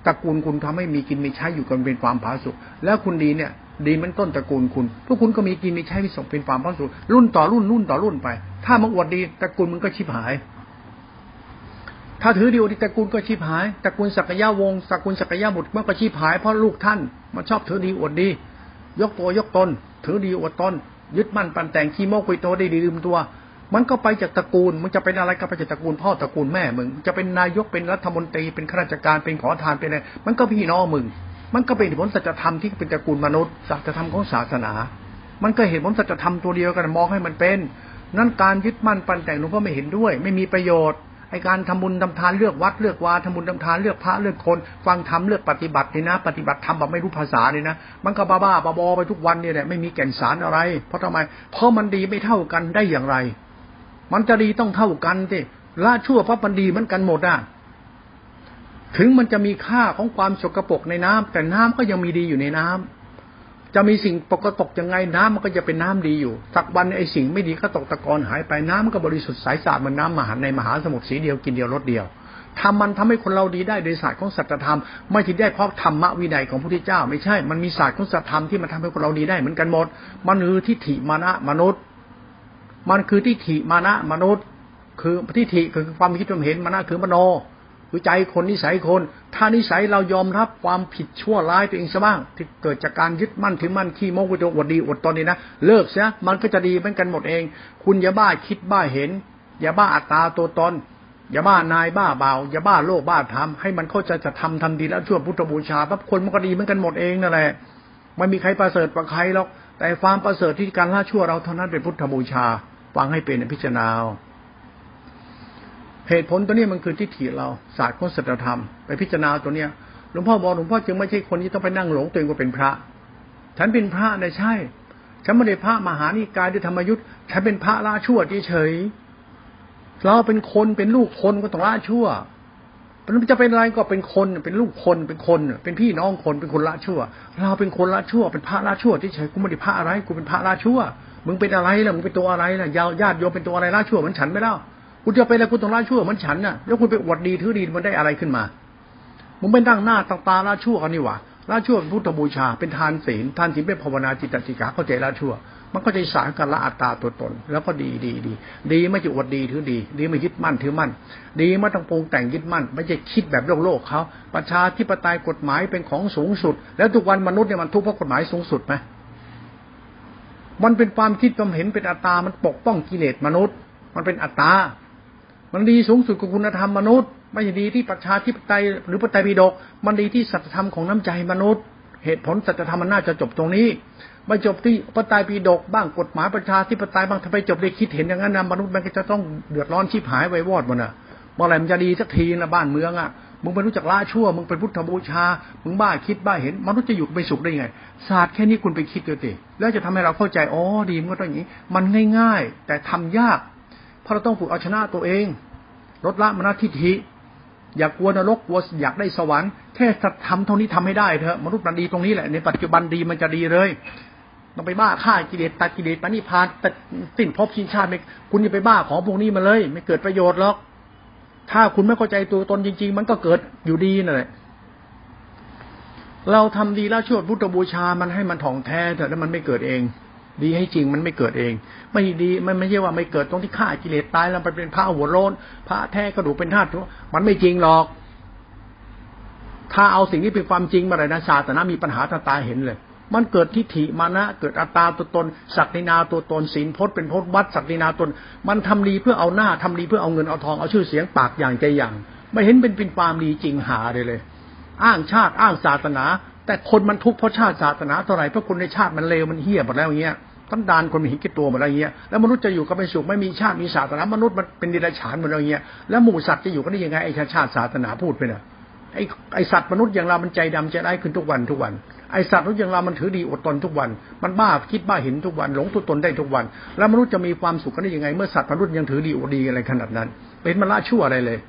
ตระกูลคุณทำให้มีกินมีใช้อยู่กันเป็นความผาสุกแล้วคุณดีเนี่ย ดีมันต้นตระกูลคุณพวกคุณก็มีกินมีใช้มีส่งเป็นความผาสุกรุ่นต่อรุ่นรุ่นต่อรุ่นไป ถ้ามาอวดดีตระกูลมึงก็ชิบหาย ถ้าถือดีอดีตระกูลก็ชิบหายตระกูลศักยะวงศ์ตระกูลศักยะบุตรมันก็ชิบหายเพราะลูกท่านมันชอบถือดีอวดดี ยกตัวยกตนถือดีอวดตนยึดมั่นปันแต่งขี้โมกไปโตได้ดีลืมตัว มันก็ไปจากตระกูลมันจะเป็นอะไรก็ไปจากตระกูลพ่อตระกูลแม่มึงจะเป็นนายกเป็นรัฐมนตรีเป็นข้าราชการเป็นขอทานเป็นอะไรมันก็พี่น้องมึง มันก็เป็นผลสัจธรรมที่เป็นตระกูลมนุษย์สัจธรรมของศาสนา มันก็เห็นผลสัจธรรมตัวเดียวกันมองให้มันเป็นนั้นการยึดมั่นปันแต่งหลวงพ่อไม่เห็นด้วย ไม่มีประโยชน์ไอการทำบุญทำทานเลือกวัดเลือกวาทำบุญทำทานเลือกพระเลือกคน ฟังธรรมเลือกปฏิบัตินี่นะ ปฏิบัติธรรมแบบไม่รู้ภาษาเลยนะ มันก็บ้าบ้าบอไปทุกวันเนี่ยแหละไม่มีแก่นสารอะไร เพราะทำไมเพราะมันดีไม่เท่ากันได้อย่างไร มันจะดีต้องเท่ากันสิละชั่วเพราะมันดีมันกันหมดอะถึงมันจะมีค่าของความสกรปรกในน้ำแต่น้ำก็ยังมีดีอยู่ในน้ำจะมีสิ่งปกตกยังไงน้ำมันก็จะเป็นน้ำดีอยู่ สักวันไอ้สิ่งไม่ดีก็ตกตะกอนหายไปน้ำมันก็บริสุทธิ์ใสสะอาดเหมือนน้ำมหาในมหาสมุทรสีเดียวกินเดียวรสเดียวทำมันทำให้คนเราดีได้โดยศาสตร์ของสัจธรรม ไม่ที่ได้เพราะธรรมวินัยของพระพุทธเจ้า ไม่ใช่ มันมีศาสตร์ของสัจธรรมที่มันทำให้คนเราดีได้เหมือนกันหมด มันคือทิฏฐิมานะมนุษย์ มันคือทิฏฐิมานะมนุษย์ คือทิฏฐิคือความคิดความเห็นมานะคือมโนคือใจคนนิสัยคน ถ้านิสัยเรายอมรับความผิดชั่วร้ายตัวเองซะบ้างที่เกิดจากการยึดมั่นถือมั่นขี้โม้กุโจอดดีอดตอนนี่นะเลิกซะมันก็จะดีเหมือนกันหมดเอง คุณอย่าบ้าคิดบ้าเห็น อย่าบ้าอัตตาตัวตนอย่าบ้านายบ้าเบาอย่าบ้าโลกบ้าธรรมให้มันเข้าใจจะทำทำดีแล้วช่วพุทธบูชาปั๊บคนมันก็ดีเหมือนกันหมดเองนั่นแหละไม่มีใครประเสริฐกว่าใครหรอก แต่ความประเสริฐที่การละชั่วเราเท่านั้นเป็นพุทธบูชาฟังให้เป็นพิจารณาเหตุผลตัวนี้มันคือทิฏฐิเราศาสตร์ของศัตรธรรมไปพิจารณาตัวเนี้ยหลวงพ่อบอกหลวงพ่อจึงไม่ใช่คนที่ต้องไปนั่งหลงตัวเองว่าเป็นพระ ฉันเป็นพระนะใช่ ฉันไม่ได้พระมหานิกายด้วยธรรมยุทธ์ฉันเป็นพระละชั่วเฉยเราเป็นคนเป็นลูกคนก็ต้องละชั่ว มันจะเป็นอะไรก็เป็นคนเป็นลูกคนเป็นคน เป็นพี่น้องคนเป็นคนละชั่ว เราเป็นคนละชั่ว เป็นพระละชั่วที่เฉยกูไม่ได้พระอะไรกูเป็นพระละชั่ว มึงเป็นอะไรล่ะมึงเป็นตัวอะไรล่ะยาวญาติโยมเป็นตัวอะไรละชั่วเหมือนฉันไม่เล่าคุณจะไปอะไรคุณต้องละชั่วเหมือนฉันน่ะแล้วคุณไปอวดดีถือดีมันได้อะไรขึ้นมามึงไปนั่งหน้าตาตาละชั่วกันนี่หว่าละชั่วเป็นพุทธบูชาเป็นทานศีลทานศีลเป็นภาวนาจิตติกาเข้าใจละชั่ว มันก็ใจสารกันละอัตตาตัวตน แล้วก็ดีดีดีดีไม่จะอวดดีถือดี ดีไม่ยึดมั่นถือมั่น ดีไม่ต้องปรุงแต่งยึดมั่น ไม่ใช่คิดแบบโลกโลกเขาประชาธิปไตยกฎหมายเป็นของสูงสุด แล้วทุกวันมนุษย์เนี่ยมันทุกข์เพราะกฎหมายสูงสุดไหมมันเป็นความคิดความเห็นเป็นอัตตา มันปกป้องกิเลสมนุษย์ มันเป็นอัตตา มันดีสูงสุดของคุณธรรมมนุษย์ ไม่ใช่ดีที่ประชาธิปไตยหรือปไตยปิฎกมันดีที่สัจธรรมของน้ำใจมนุษย์ เหตุผลสัจธรรมมันน่าจะจบตรงนี้ ไม่จบที่ปไตยปีดกบ้างกฎหมายประชาธิปไตยบ้างถ้าไปจบได้คิดเห็นอย่างนั้นนะมนุษย์มันก็จะต้องเดือดร้อนชิบหายไว้วอดมันอะเมื่อไรมันจะดีสักทีนะบ้านเมืองอะมึงไปรู้จักละชั่ว มึงเป็นพุทธบูชา มึงบ้าคิดบ้าเห็นมนุษย์จะอยู่ไปสุขได้ยังไง ศาสตร์แค่นี้คุณไปคิดดูสิแล้วจะทำให้เราเข้าใจ อ๋อ ดีมันก็ต้องอย่างนี้ มันง่ายๆ แต่ทำยาก เพราะเราต้องฝึกเอาชนะตัวเอง ลดละมนทิฐิ อย่ากลัวนรกกลัวอยากได้สวรรค์ แค่ทำเท่านี้ทำให้ได้เถอะ มนุษย์มันดีตรงนี้แหละ ในปัจจุบันดีมันจะดีเลย ต้องไปบ้าฆ่ากิเลสตัดกิเลสปณิพานตัดสิ้นภพชินชาติไม่คุณอย่าไปบ้าของพวกนี้มาเลย ไม่เกิดประโยชน์หรอก ถ้าคุณไม่เข้าใจตัวตนจริง ๆ มันก็เกิดอยู่ดีนั่นแหละเราทำดีแล้วช่วยพุทธบูชามันให้มันถ่องแท้เถอะแล้วมันไม่เกิดเอง ดีให้จริงมันไม่เกิดเอง ไม่ดีมันไม่ใช่ว่าไม่เกิดตรงที่ฆ่ากิเลสตายแล้วไปเป็นพระหัวโลนพระแท้กระดูกเป็นธาตุมันไม่จริงหรอก ถ้าเอาสิ่งนี้เป็นความจริงมาเลยนะศาสนามีปัญหาตาตาเห็นเลย มันเกิดทิฏฐิมานะ เกิดอัตตาตัวตนศักดินาตัวตนศีลพจน์เป็นพจน์วัดศักดินาตน มันทำดีเพื่อเอาหน้าทำดีเพื่อเอาเงินเอาทองเอาชื่อเสียงปากอย่างใจอย่าง ไม่เห็นเป็นเป็นความดีจริงหาเลยเลย อ้างชาติอ้างศาสนา แต่คนมันทุกข์เพราะชาติศาสนาเท่าไหร่เพราะคนในชาติมันเลวมันเหี้ยหมดแล้วอย่างเงี้ยตั้งดานคนมีห็นแก่ตัวหมดแล้วอย่างเงี้ย แล้วมนุษย์จะอยู่กันเป็นสุขไม่มีชาติมีศาสนามนุษย์มันเป็นดิลฉานหมดแล้วอย่างเงี้ย แล้วหมู่สัตว์จะอยู่กันได้ยังไงไอ้ชาติศาสนาพูดไปเนะ ไอ้ไอสัตว์มนุษย์อย่างเรา มันใจดำใจร้ายขึ้นทุกวันทุกวัน ไอสัตว์มนุษย์อย่างเรา มันถือดีอดตนทุกวัน มันบ้าคิดบ้าเห็นทุกวัน หลงตัวตนได้ทุกวัน แล้วมนุษย์จะมีความสุขกันได้ยังไง เมื่อสัตว์มนุษย์ยังถือดีอดดีอะไรขนาดนั้น เป็นมละชั่วอะไรเลย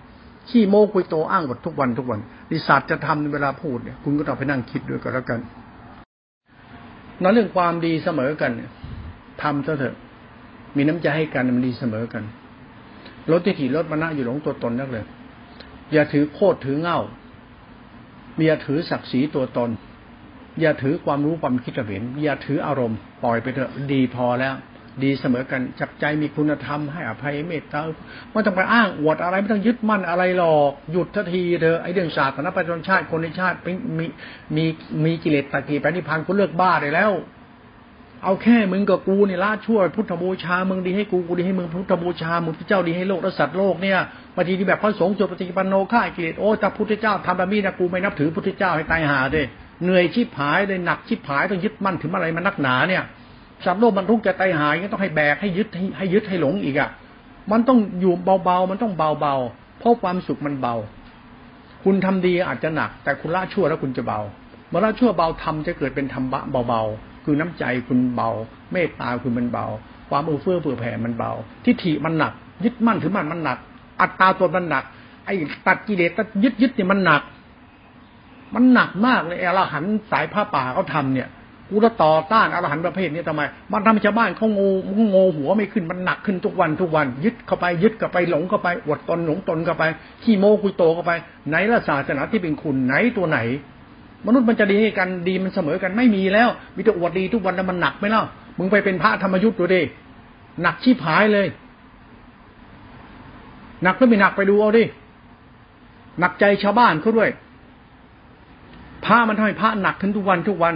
ขี้โม้กุยโตอ้างหมดทุกวันทุกวันดิสัตว์จะทำในเวลาพูดเนี่ย คุณก็ต้องไปนั่งคิดด้วยกันแล้วกันนั่นเรื่องความดีเสมอกันทำซะเถอะ มีน้ำใจให้กันมันดีเสมอกันลดทิฏฐิลดมณะอยู่หลงตัวตนนักเลย อย่าถือโคตรถือเง่า อย่าถือศักดิ์ศรีตัวตน อย่าถือความรู้ความคิดเห็น อย่าถืออารมณ์ปล่อยไปเถอะดีพอแล้ว ดีเสมอกันจับใจมีคุณธรรมให้อภัยเมตตาไม่ต้องไปอ้างอวดอะไรไม่ต้องยึดมั่นอะไรหรอกหยุดทันทีเถอะไอเรื่องศาสนาประชาชาติคนในชาติมีมีมีกิเลสตะกี้ปณิพันธ์คุณเลิกบ้าได้แล้ว เอาแค่มึงกับกูเนี่ยละช่วยพุทธบูชา มึงดีให้กูกูดีให้มึงพุทธบูชา มึงพระเจ้าดีให้โลกและสัตว์โลกเนี่ยบางทีที่แบบพระสงฆ์จุดปฏิปันโนฆ่ากิเลสโอ้ถ้าพุทธเจ้าทำแบบนี้นะกูไม่นับถือพุทธเจ้าให้ตายหาเลยเหนื่อยชิบหายเลยหนักชิบหายต้องยึดมั่นถึงอะไรมันนักหนาเนี่ยสัตว์โลกมันทุกข์จะตายหายก็ต้องให้แบกให้ยึดให้ให้ยึดให้หลงอีกอะมันต้องอยู่เบาๆมันต้องเบาๆเพราะความสุขมันเบา คุณทำดีอาจจะหนัก แต่คุณละชั่วแล้วคุณจะเบาเมื่อละชั่วเบาทำจะเกิดเป็นธรรมะเบาๆ คือน้ำใจคุณเบา เมตตาคุณมันเบา ความเอื้อเฟื้อเผื่อแผ่มันเบา ทิฏฐิมันหนัก ยึดมั่นถือมั่นมันหนัก อัตตาตัวมันหนัก ไอ้ตัดกิเลสตัดยึดยึดเนี่ยมันหนัก มันหนักมากเลยอรหันสายผ้าป่าเขาทาเนี่ยกูจะต่อต้านอรหันประเภทนี้ทำไม มันทำให้ชาวบ้านเขาโง่โง่หัวไม่ขึ้น มันหนักขึ้นทุกวันทุกวัน ยึดเข้าไปยึดเข้าไปหลงเข้าไปอดตนหลงตนเข้าไปขี้โมกุยโตเข้าไป ไหนละศาสนาที่เป็นคุณไหนตัวไหน มนุษย์มันจะดีกันดีมันเสมอกันไม่มีแล้ว มีแต่อวดดีทุกวันแล้วมันหนักไหมเล่ามึงไปเป็นพระธรรมยุทธ์ดูดิหนักชีพหายเลย หนักหรือไม่หนักไปดูเอาดิหนักใจชาวบ้านเขาด้วยพระมันทำให้พระหนักขึ้นทุกวันทุกวัน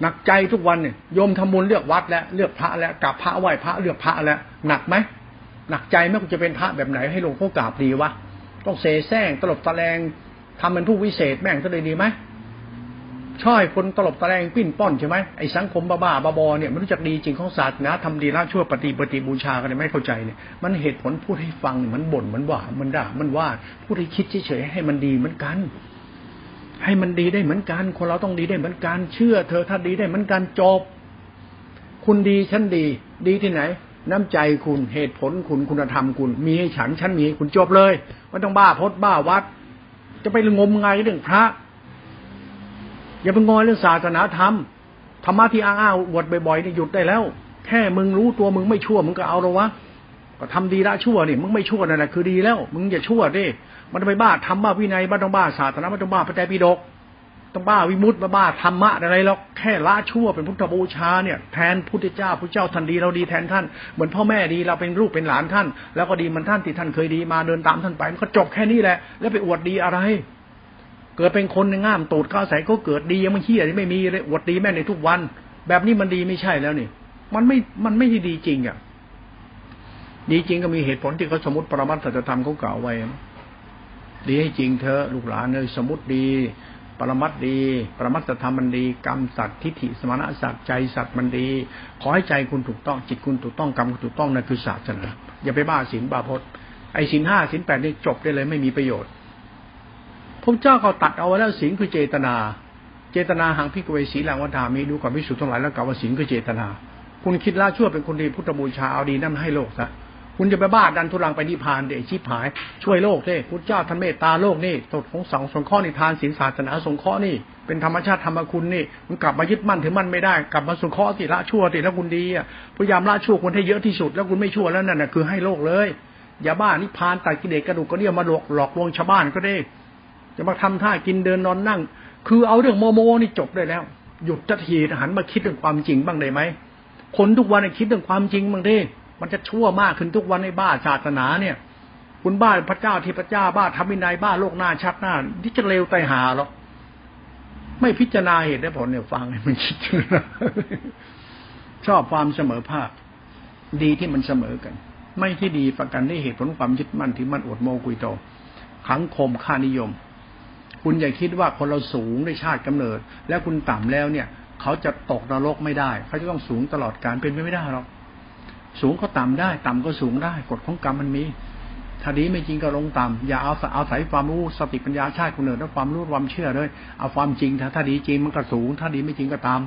หนักใจทุกวันเนี่ยโยมทำบุญเลือกวัดแล้วเลือกพระแล้วกราบพระไหว้พระเลือกพระแล้วหนักไหมหนักใจไหมคุณจะเป็นพระแบบไหนให้หลวงพ่อกราบดีวะต้องเสแสร้งตลบตะแลงทำเป็นผู้วิเศษแม่งจะเลยดีไหม ช่อยคนตลบตะแลงปิ้นป้อนใช่ไหมไอ้สังคมบ้าบ้าบอเนี่ยมันรู้จักดีจริงของศาสนาทำดีละชั่วปฏิปฏิบูชากันไม่เข้าใจเนี่ยมันเหตุผลพูดให้ฟังมันบ่นมันว่ามันด่ามันว่าพูดให้คิดเฉยๆให้มันดีเหมือนกัน ให้มันดีได้เหมือนกัน คนเราต้องดีได้เหมือนกันเชื่อ เธอถ้าดีได้เหมือนกันจบ คุณดีฉันดี ดีที่ไหน น้ำใจคุณเหตุผลคุณคุณธรรมคุณมีให้ฉันฉันมีให้คุณจบเลยไม่ต้องบ้าพดบ้าวัด จะไปงมงายเรื่องพระ อย่าไปงอยเรื่องศาสนาธรรมธรรมะที่อ้างอ้างอวดบ่อยๆนี่หยุดได้แล้ว แค่มึงรู้ตัวมึงไม่ชั่ว มึงก็เอาแล้ววะก็ทำดีละชั่วนี่มึงไม่ชั่วนั่นแหละคือดีแล้ว มึงอย่าชั่วดิมันไปบ้าทำบ้าวินัยบ้าต้องบ้าศาสนาบ้าต้องบ้าพระใจปิฎกต้องบ้าวิมุตต์บ้าบ้าธรรมะอะไรหรอกแค่ละชั่วเป็นพุทธบูชาเนี่ยแทนพุทธเจ้าพุทธเจ้าท่านดีเราดีแทนท่านเหมือนพ่อแม่ดีเราเป็นลูกเป็นหลานท่าน แล้วก็ดีมันท่านที่ท่านเคยดีมาเดินตามท่านไปมันก็จบแค่นี้แหละ แล้วไปอวดดีอะไร เกิดเป็นคนในง่ามตูดข้าวใส่ก็เกิดดียังไม่เชี่ยที่ไม่มีเลยอวดดีแม่ในทุกวัน แบบนี้มันดีไม่ใช่แล้วนี่มันไม่มันไม่ดีจริงอะ ดีจริงก็มีเหตุผลที่เขาสมมติปรมัตถธรรมเขากล่าวไว้ดีให้จริงเธอลูกหลานเลยสมมติดี ปรมัตดี ปรมัตธรรมมันดี กรรมสัตว์ทิฏฐิสมณะสัตว์ใจสัตว์มันดี ขอให้ใจคุณถูกต้องจิตคุณถูกต้องกรรมคุณถูกต้องนั่นคือศาสนาอย่าไปบ้าศีลบาพจน์ไอ้ศีลห้าศีลแปดนี่จบได้เลยไม่มีประโยชน์ พระเจ้าเขาตัดเอาไว้แล้วศีลคือเจตนา เจตนาหังพิกเวสีลังวัฏามีดูก่อนพิสุทธิ์ทั้งหลายแล้วกล่าวว่าศีลคือเจตนา คุณคิดละชั่วเป็นคนดีพุทธบูชาเอาดีนั่นให้โลกซะคุณจะไปบ้าดันทุลังไปนิพพานเดชิบหาย ช่วยโลกเด้พุทธเจ้าท่านเมตตาโลกนี่ตดของสองสงข้อนิทานศีลศาสนาสงข้อนี่เป็นธรรมชาติธรรมคุณนี่มันกลับมายึดมั่นถือมั่นไม่ได้กลับมาสงข้อติละชั่วติแล้วคุณดีอะพยายามละชั่วคนให้เยอะที่สุด แล้วคุณไม่ชั่วแล้วนั่นน่ะคือให้โลกเลยอย่าบ้านิพพานตัดกิเลสกระดูกก็เนี่ยมาหลอกหลอกลวงชาวบ้านก็ได้ จะมาทำท่ากินเดินนอนนั่ง คือเอาเรื่องโมโมนี่จบได้แล้ว หยุดจะทีหันมาคิดเรื่องความจริงบ้างได้ไหมคนทุกวันคิดเรื่องความจริงบ้างดิมันจะชั่วมากขึ้นทุกวันในบ้าศาสนาเนี่ย คุณบ้าพระเจ้าที่พระเจ้าบ้าทำวินัยบ้าโลกหน้าชัดหน้าที่จะเลวไตหาหรอกไม่พิจารณาเหตุได้ผลเนี่ยฟังให้มันคิดชอบความเสมอภาค ดีที่มันเสมอกัน ไม่ที่ดีประกันได้เหตุผลความยึดมั่นที่มันอดโมกุยโตขังคมค่านิยม คุณอย่าคิดว่าคนเราสูงได้ชาติกำเนิด แล้วคุณต่ำแล้วเนี่ย เขาจะตกนรกไม่ได้ เขาจะต้องสูงตลอดการเป็นไปไม่ได้หรอกสูงก็ต่ำได้ ต่ำก็สูงได้กฎของกรรมมันมีถ้าดีไม่จริงก็ลงต่ำอย่าเอาเอาศัยความรู้สติปัญญาชาติคนเนิดและความรู้ความเชื่อเลยเอาความจริงถ้าถ้าดีจริงมันก็สูง ถ้าดีไม่จริงก็ตาม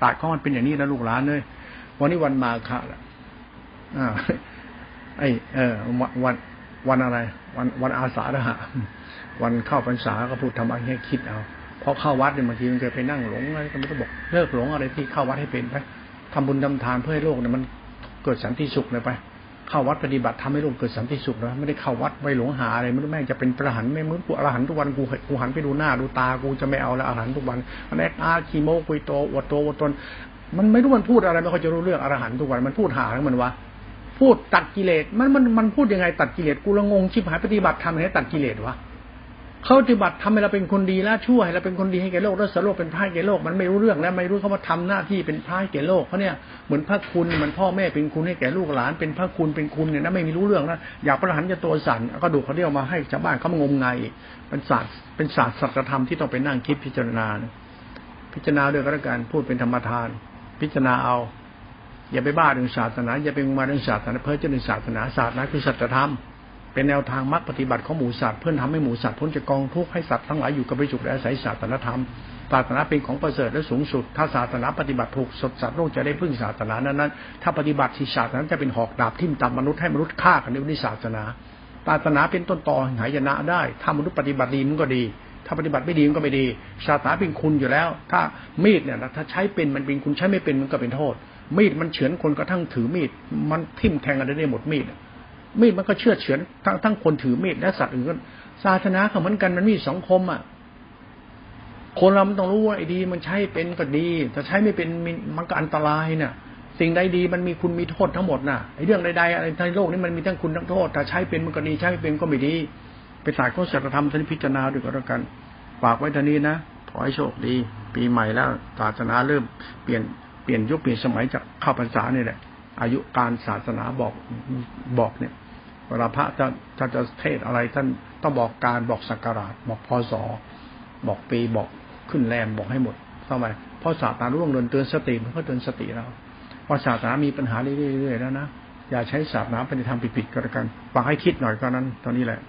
ศาสตร์ของมันเป็นอย่างนี้นะลูกหลานเลยวันนี้วันมาฆะแหละอ่าไอเออวัน วันอะไร วันวันอาสาฬหะวันเข้าพรรษาก็พูดทำอะไรให้คิดเอาพอเข้าวัดเนี่ยบางทีมันเคยไปนั่งหลงอะไรก็ไม่ต้องบอกเลิกหลงอะไรที่เข้าวัดให้เป็นไปทำบุญทำทานเพื่อให้โลกเนี่ยมันเกิดสันติสุขเลยไป เข้าวัดปฏิบัติทำให้โลกเกิดสันติสุขนะไม่ได้เข้าวัดไปหลงหาอะไรไม่รู้แม่งจะเป็นพระหันไม่เหมือนกูอรหันทุกวันกูกูหันไปดูหน้าดูตากูจะไม่เอาละอรหันทุกวันอันแรกอาคีโมกุยโตอวดโตอวดตนมันไม่รู้มันพูดอะไรไม่ค่อยจะรู้เรื่องอรหันทุกวันมันพูดหาทั้งมันวะ พูดตัดกิเลสมันมันมันพูดยังไงตัดกิเลสกูละงงชิบหายปฏิบัติทำให้ตัดกิเลสวะเขาปฏิบัติทำให้เราเป็นคนดีแล้วช่วยเราเป็นคนดีให้แก่โลกแล้วสโลกเป็นพระแก่โลกมันไม่รู้เรื่องแล้วไม่รู้เขามาทำหน้าที่เป็นพระแก่โลกเขาเนี่ยเหมือนพระคุณเหมือนพ่อแม่เป็นคุณให้แก่ลูกหลานเป็นพระคุณเป็นคุณเนี่ยนะไม่มีรู้เรื่องนะอยากประหันจะตัวสั่นก็ดูเขาเรียกมาให้ชาวบ้านเขางมงายเป็นศาสตร์เป็นศาสตร์สัจธรรมที่ต้องไปนั่งคิดพิจารณาพิจารณาด้วยกันการพูดเป็นธรรมทาน พิจารณาเอา อย่าไปบ้าเรื่องศาสนา อย่าไปมาเรื่องศาสนาเพื่อจะเรื่องศาสนาศาสนาคือสัจธรรมเป็นแนวทางมรรคปฏิบัติของหมูสัตว์เพื่อทำให้หมูสัตว์พ้นจากกองทุกข์ให้สัตว์ทั้งหลายอยู่กับไปสุและอาศัยศาสนาธรรมศาสนาเป็นของประเสริฐและสูงสุด ถ้าศาสนาปฏิบัติถูกสดสัตว์โลกจะได้พึ่งศาสนานั้นนั้นถ้าปฏิบัติที่ศาสนาจะเป็นหอกดาบทิ่มตามมนุษย์ให้มนุษย์ฆ่ากันในวิศาสนาศาสนาเป็นต้นตอหายนะได้ ถ้ามนุษย์ปฏิบัติดีมันก็ดี ถ้าปฏิบัติไม่ดีมันก็ไม่ดีศาสนาเป็นคุณอยู่แล้ว ถ้ามีดเนี่ยถ้าใช้เป็นมันเป็นคุณใช้ไม่เป็นมันก็เป็นโทษ มีดมันเฉือนคนกระทั่งถือมีด มันทิ่มแทงกันได้หมดมีดมีดมันก็เชื่อเฉือนทั้งทั้งคนถือมีดและสัตว์อื่นศาสนาเขาเหมือนกันมันมีสองคมอะคนเรามันต้องรู้ว่าไอ้ดีมันใช้เป็นก็ดี แต่ใช้ไม่เป็นมันก็อันตรายเนี่ยสิ่งใดดีมันมีคุณมีโทษทั้งหมดน่ะไอ้เรื่องใดๆอะไรในโลกนี้มันมีทั้งคุณทั้งโทษ ถ้าใช้เป็นมันก็ดีใช้ไม่เป็นก็ไม่ดีไปสายข้อสัจธรรมท่านพิจารณาด้วยก็แล้วกันฝากไว้ท่านี้นะขอให้โชคดี ปีใหม่แล้วศาสนาเริ่มเปลี่ยน เปลี่ยนยุคเปลี่ยนสมัยจากข้าพรรษาเนี่ยแหละอายุการศาสนาบอกบอกเนี่ยเวลาพระจะจะจะเทศอะไรท่านต้องบอกการบอกสักการะบอกพศบอกปีบอกขึ้นแรมบอกให้หมดทำไมเพราะศาสนาร่วงเดินเตือนสติมันก็เตือนสติเราพอศาสนามีปัญหาเรื่อยๆแล้วนะอย่าใช้ศาสนาไปทางผิดๆก็แล้วกันฟังให้คิดหน่อยก็นั้นตอนนี้แหละ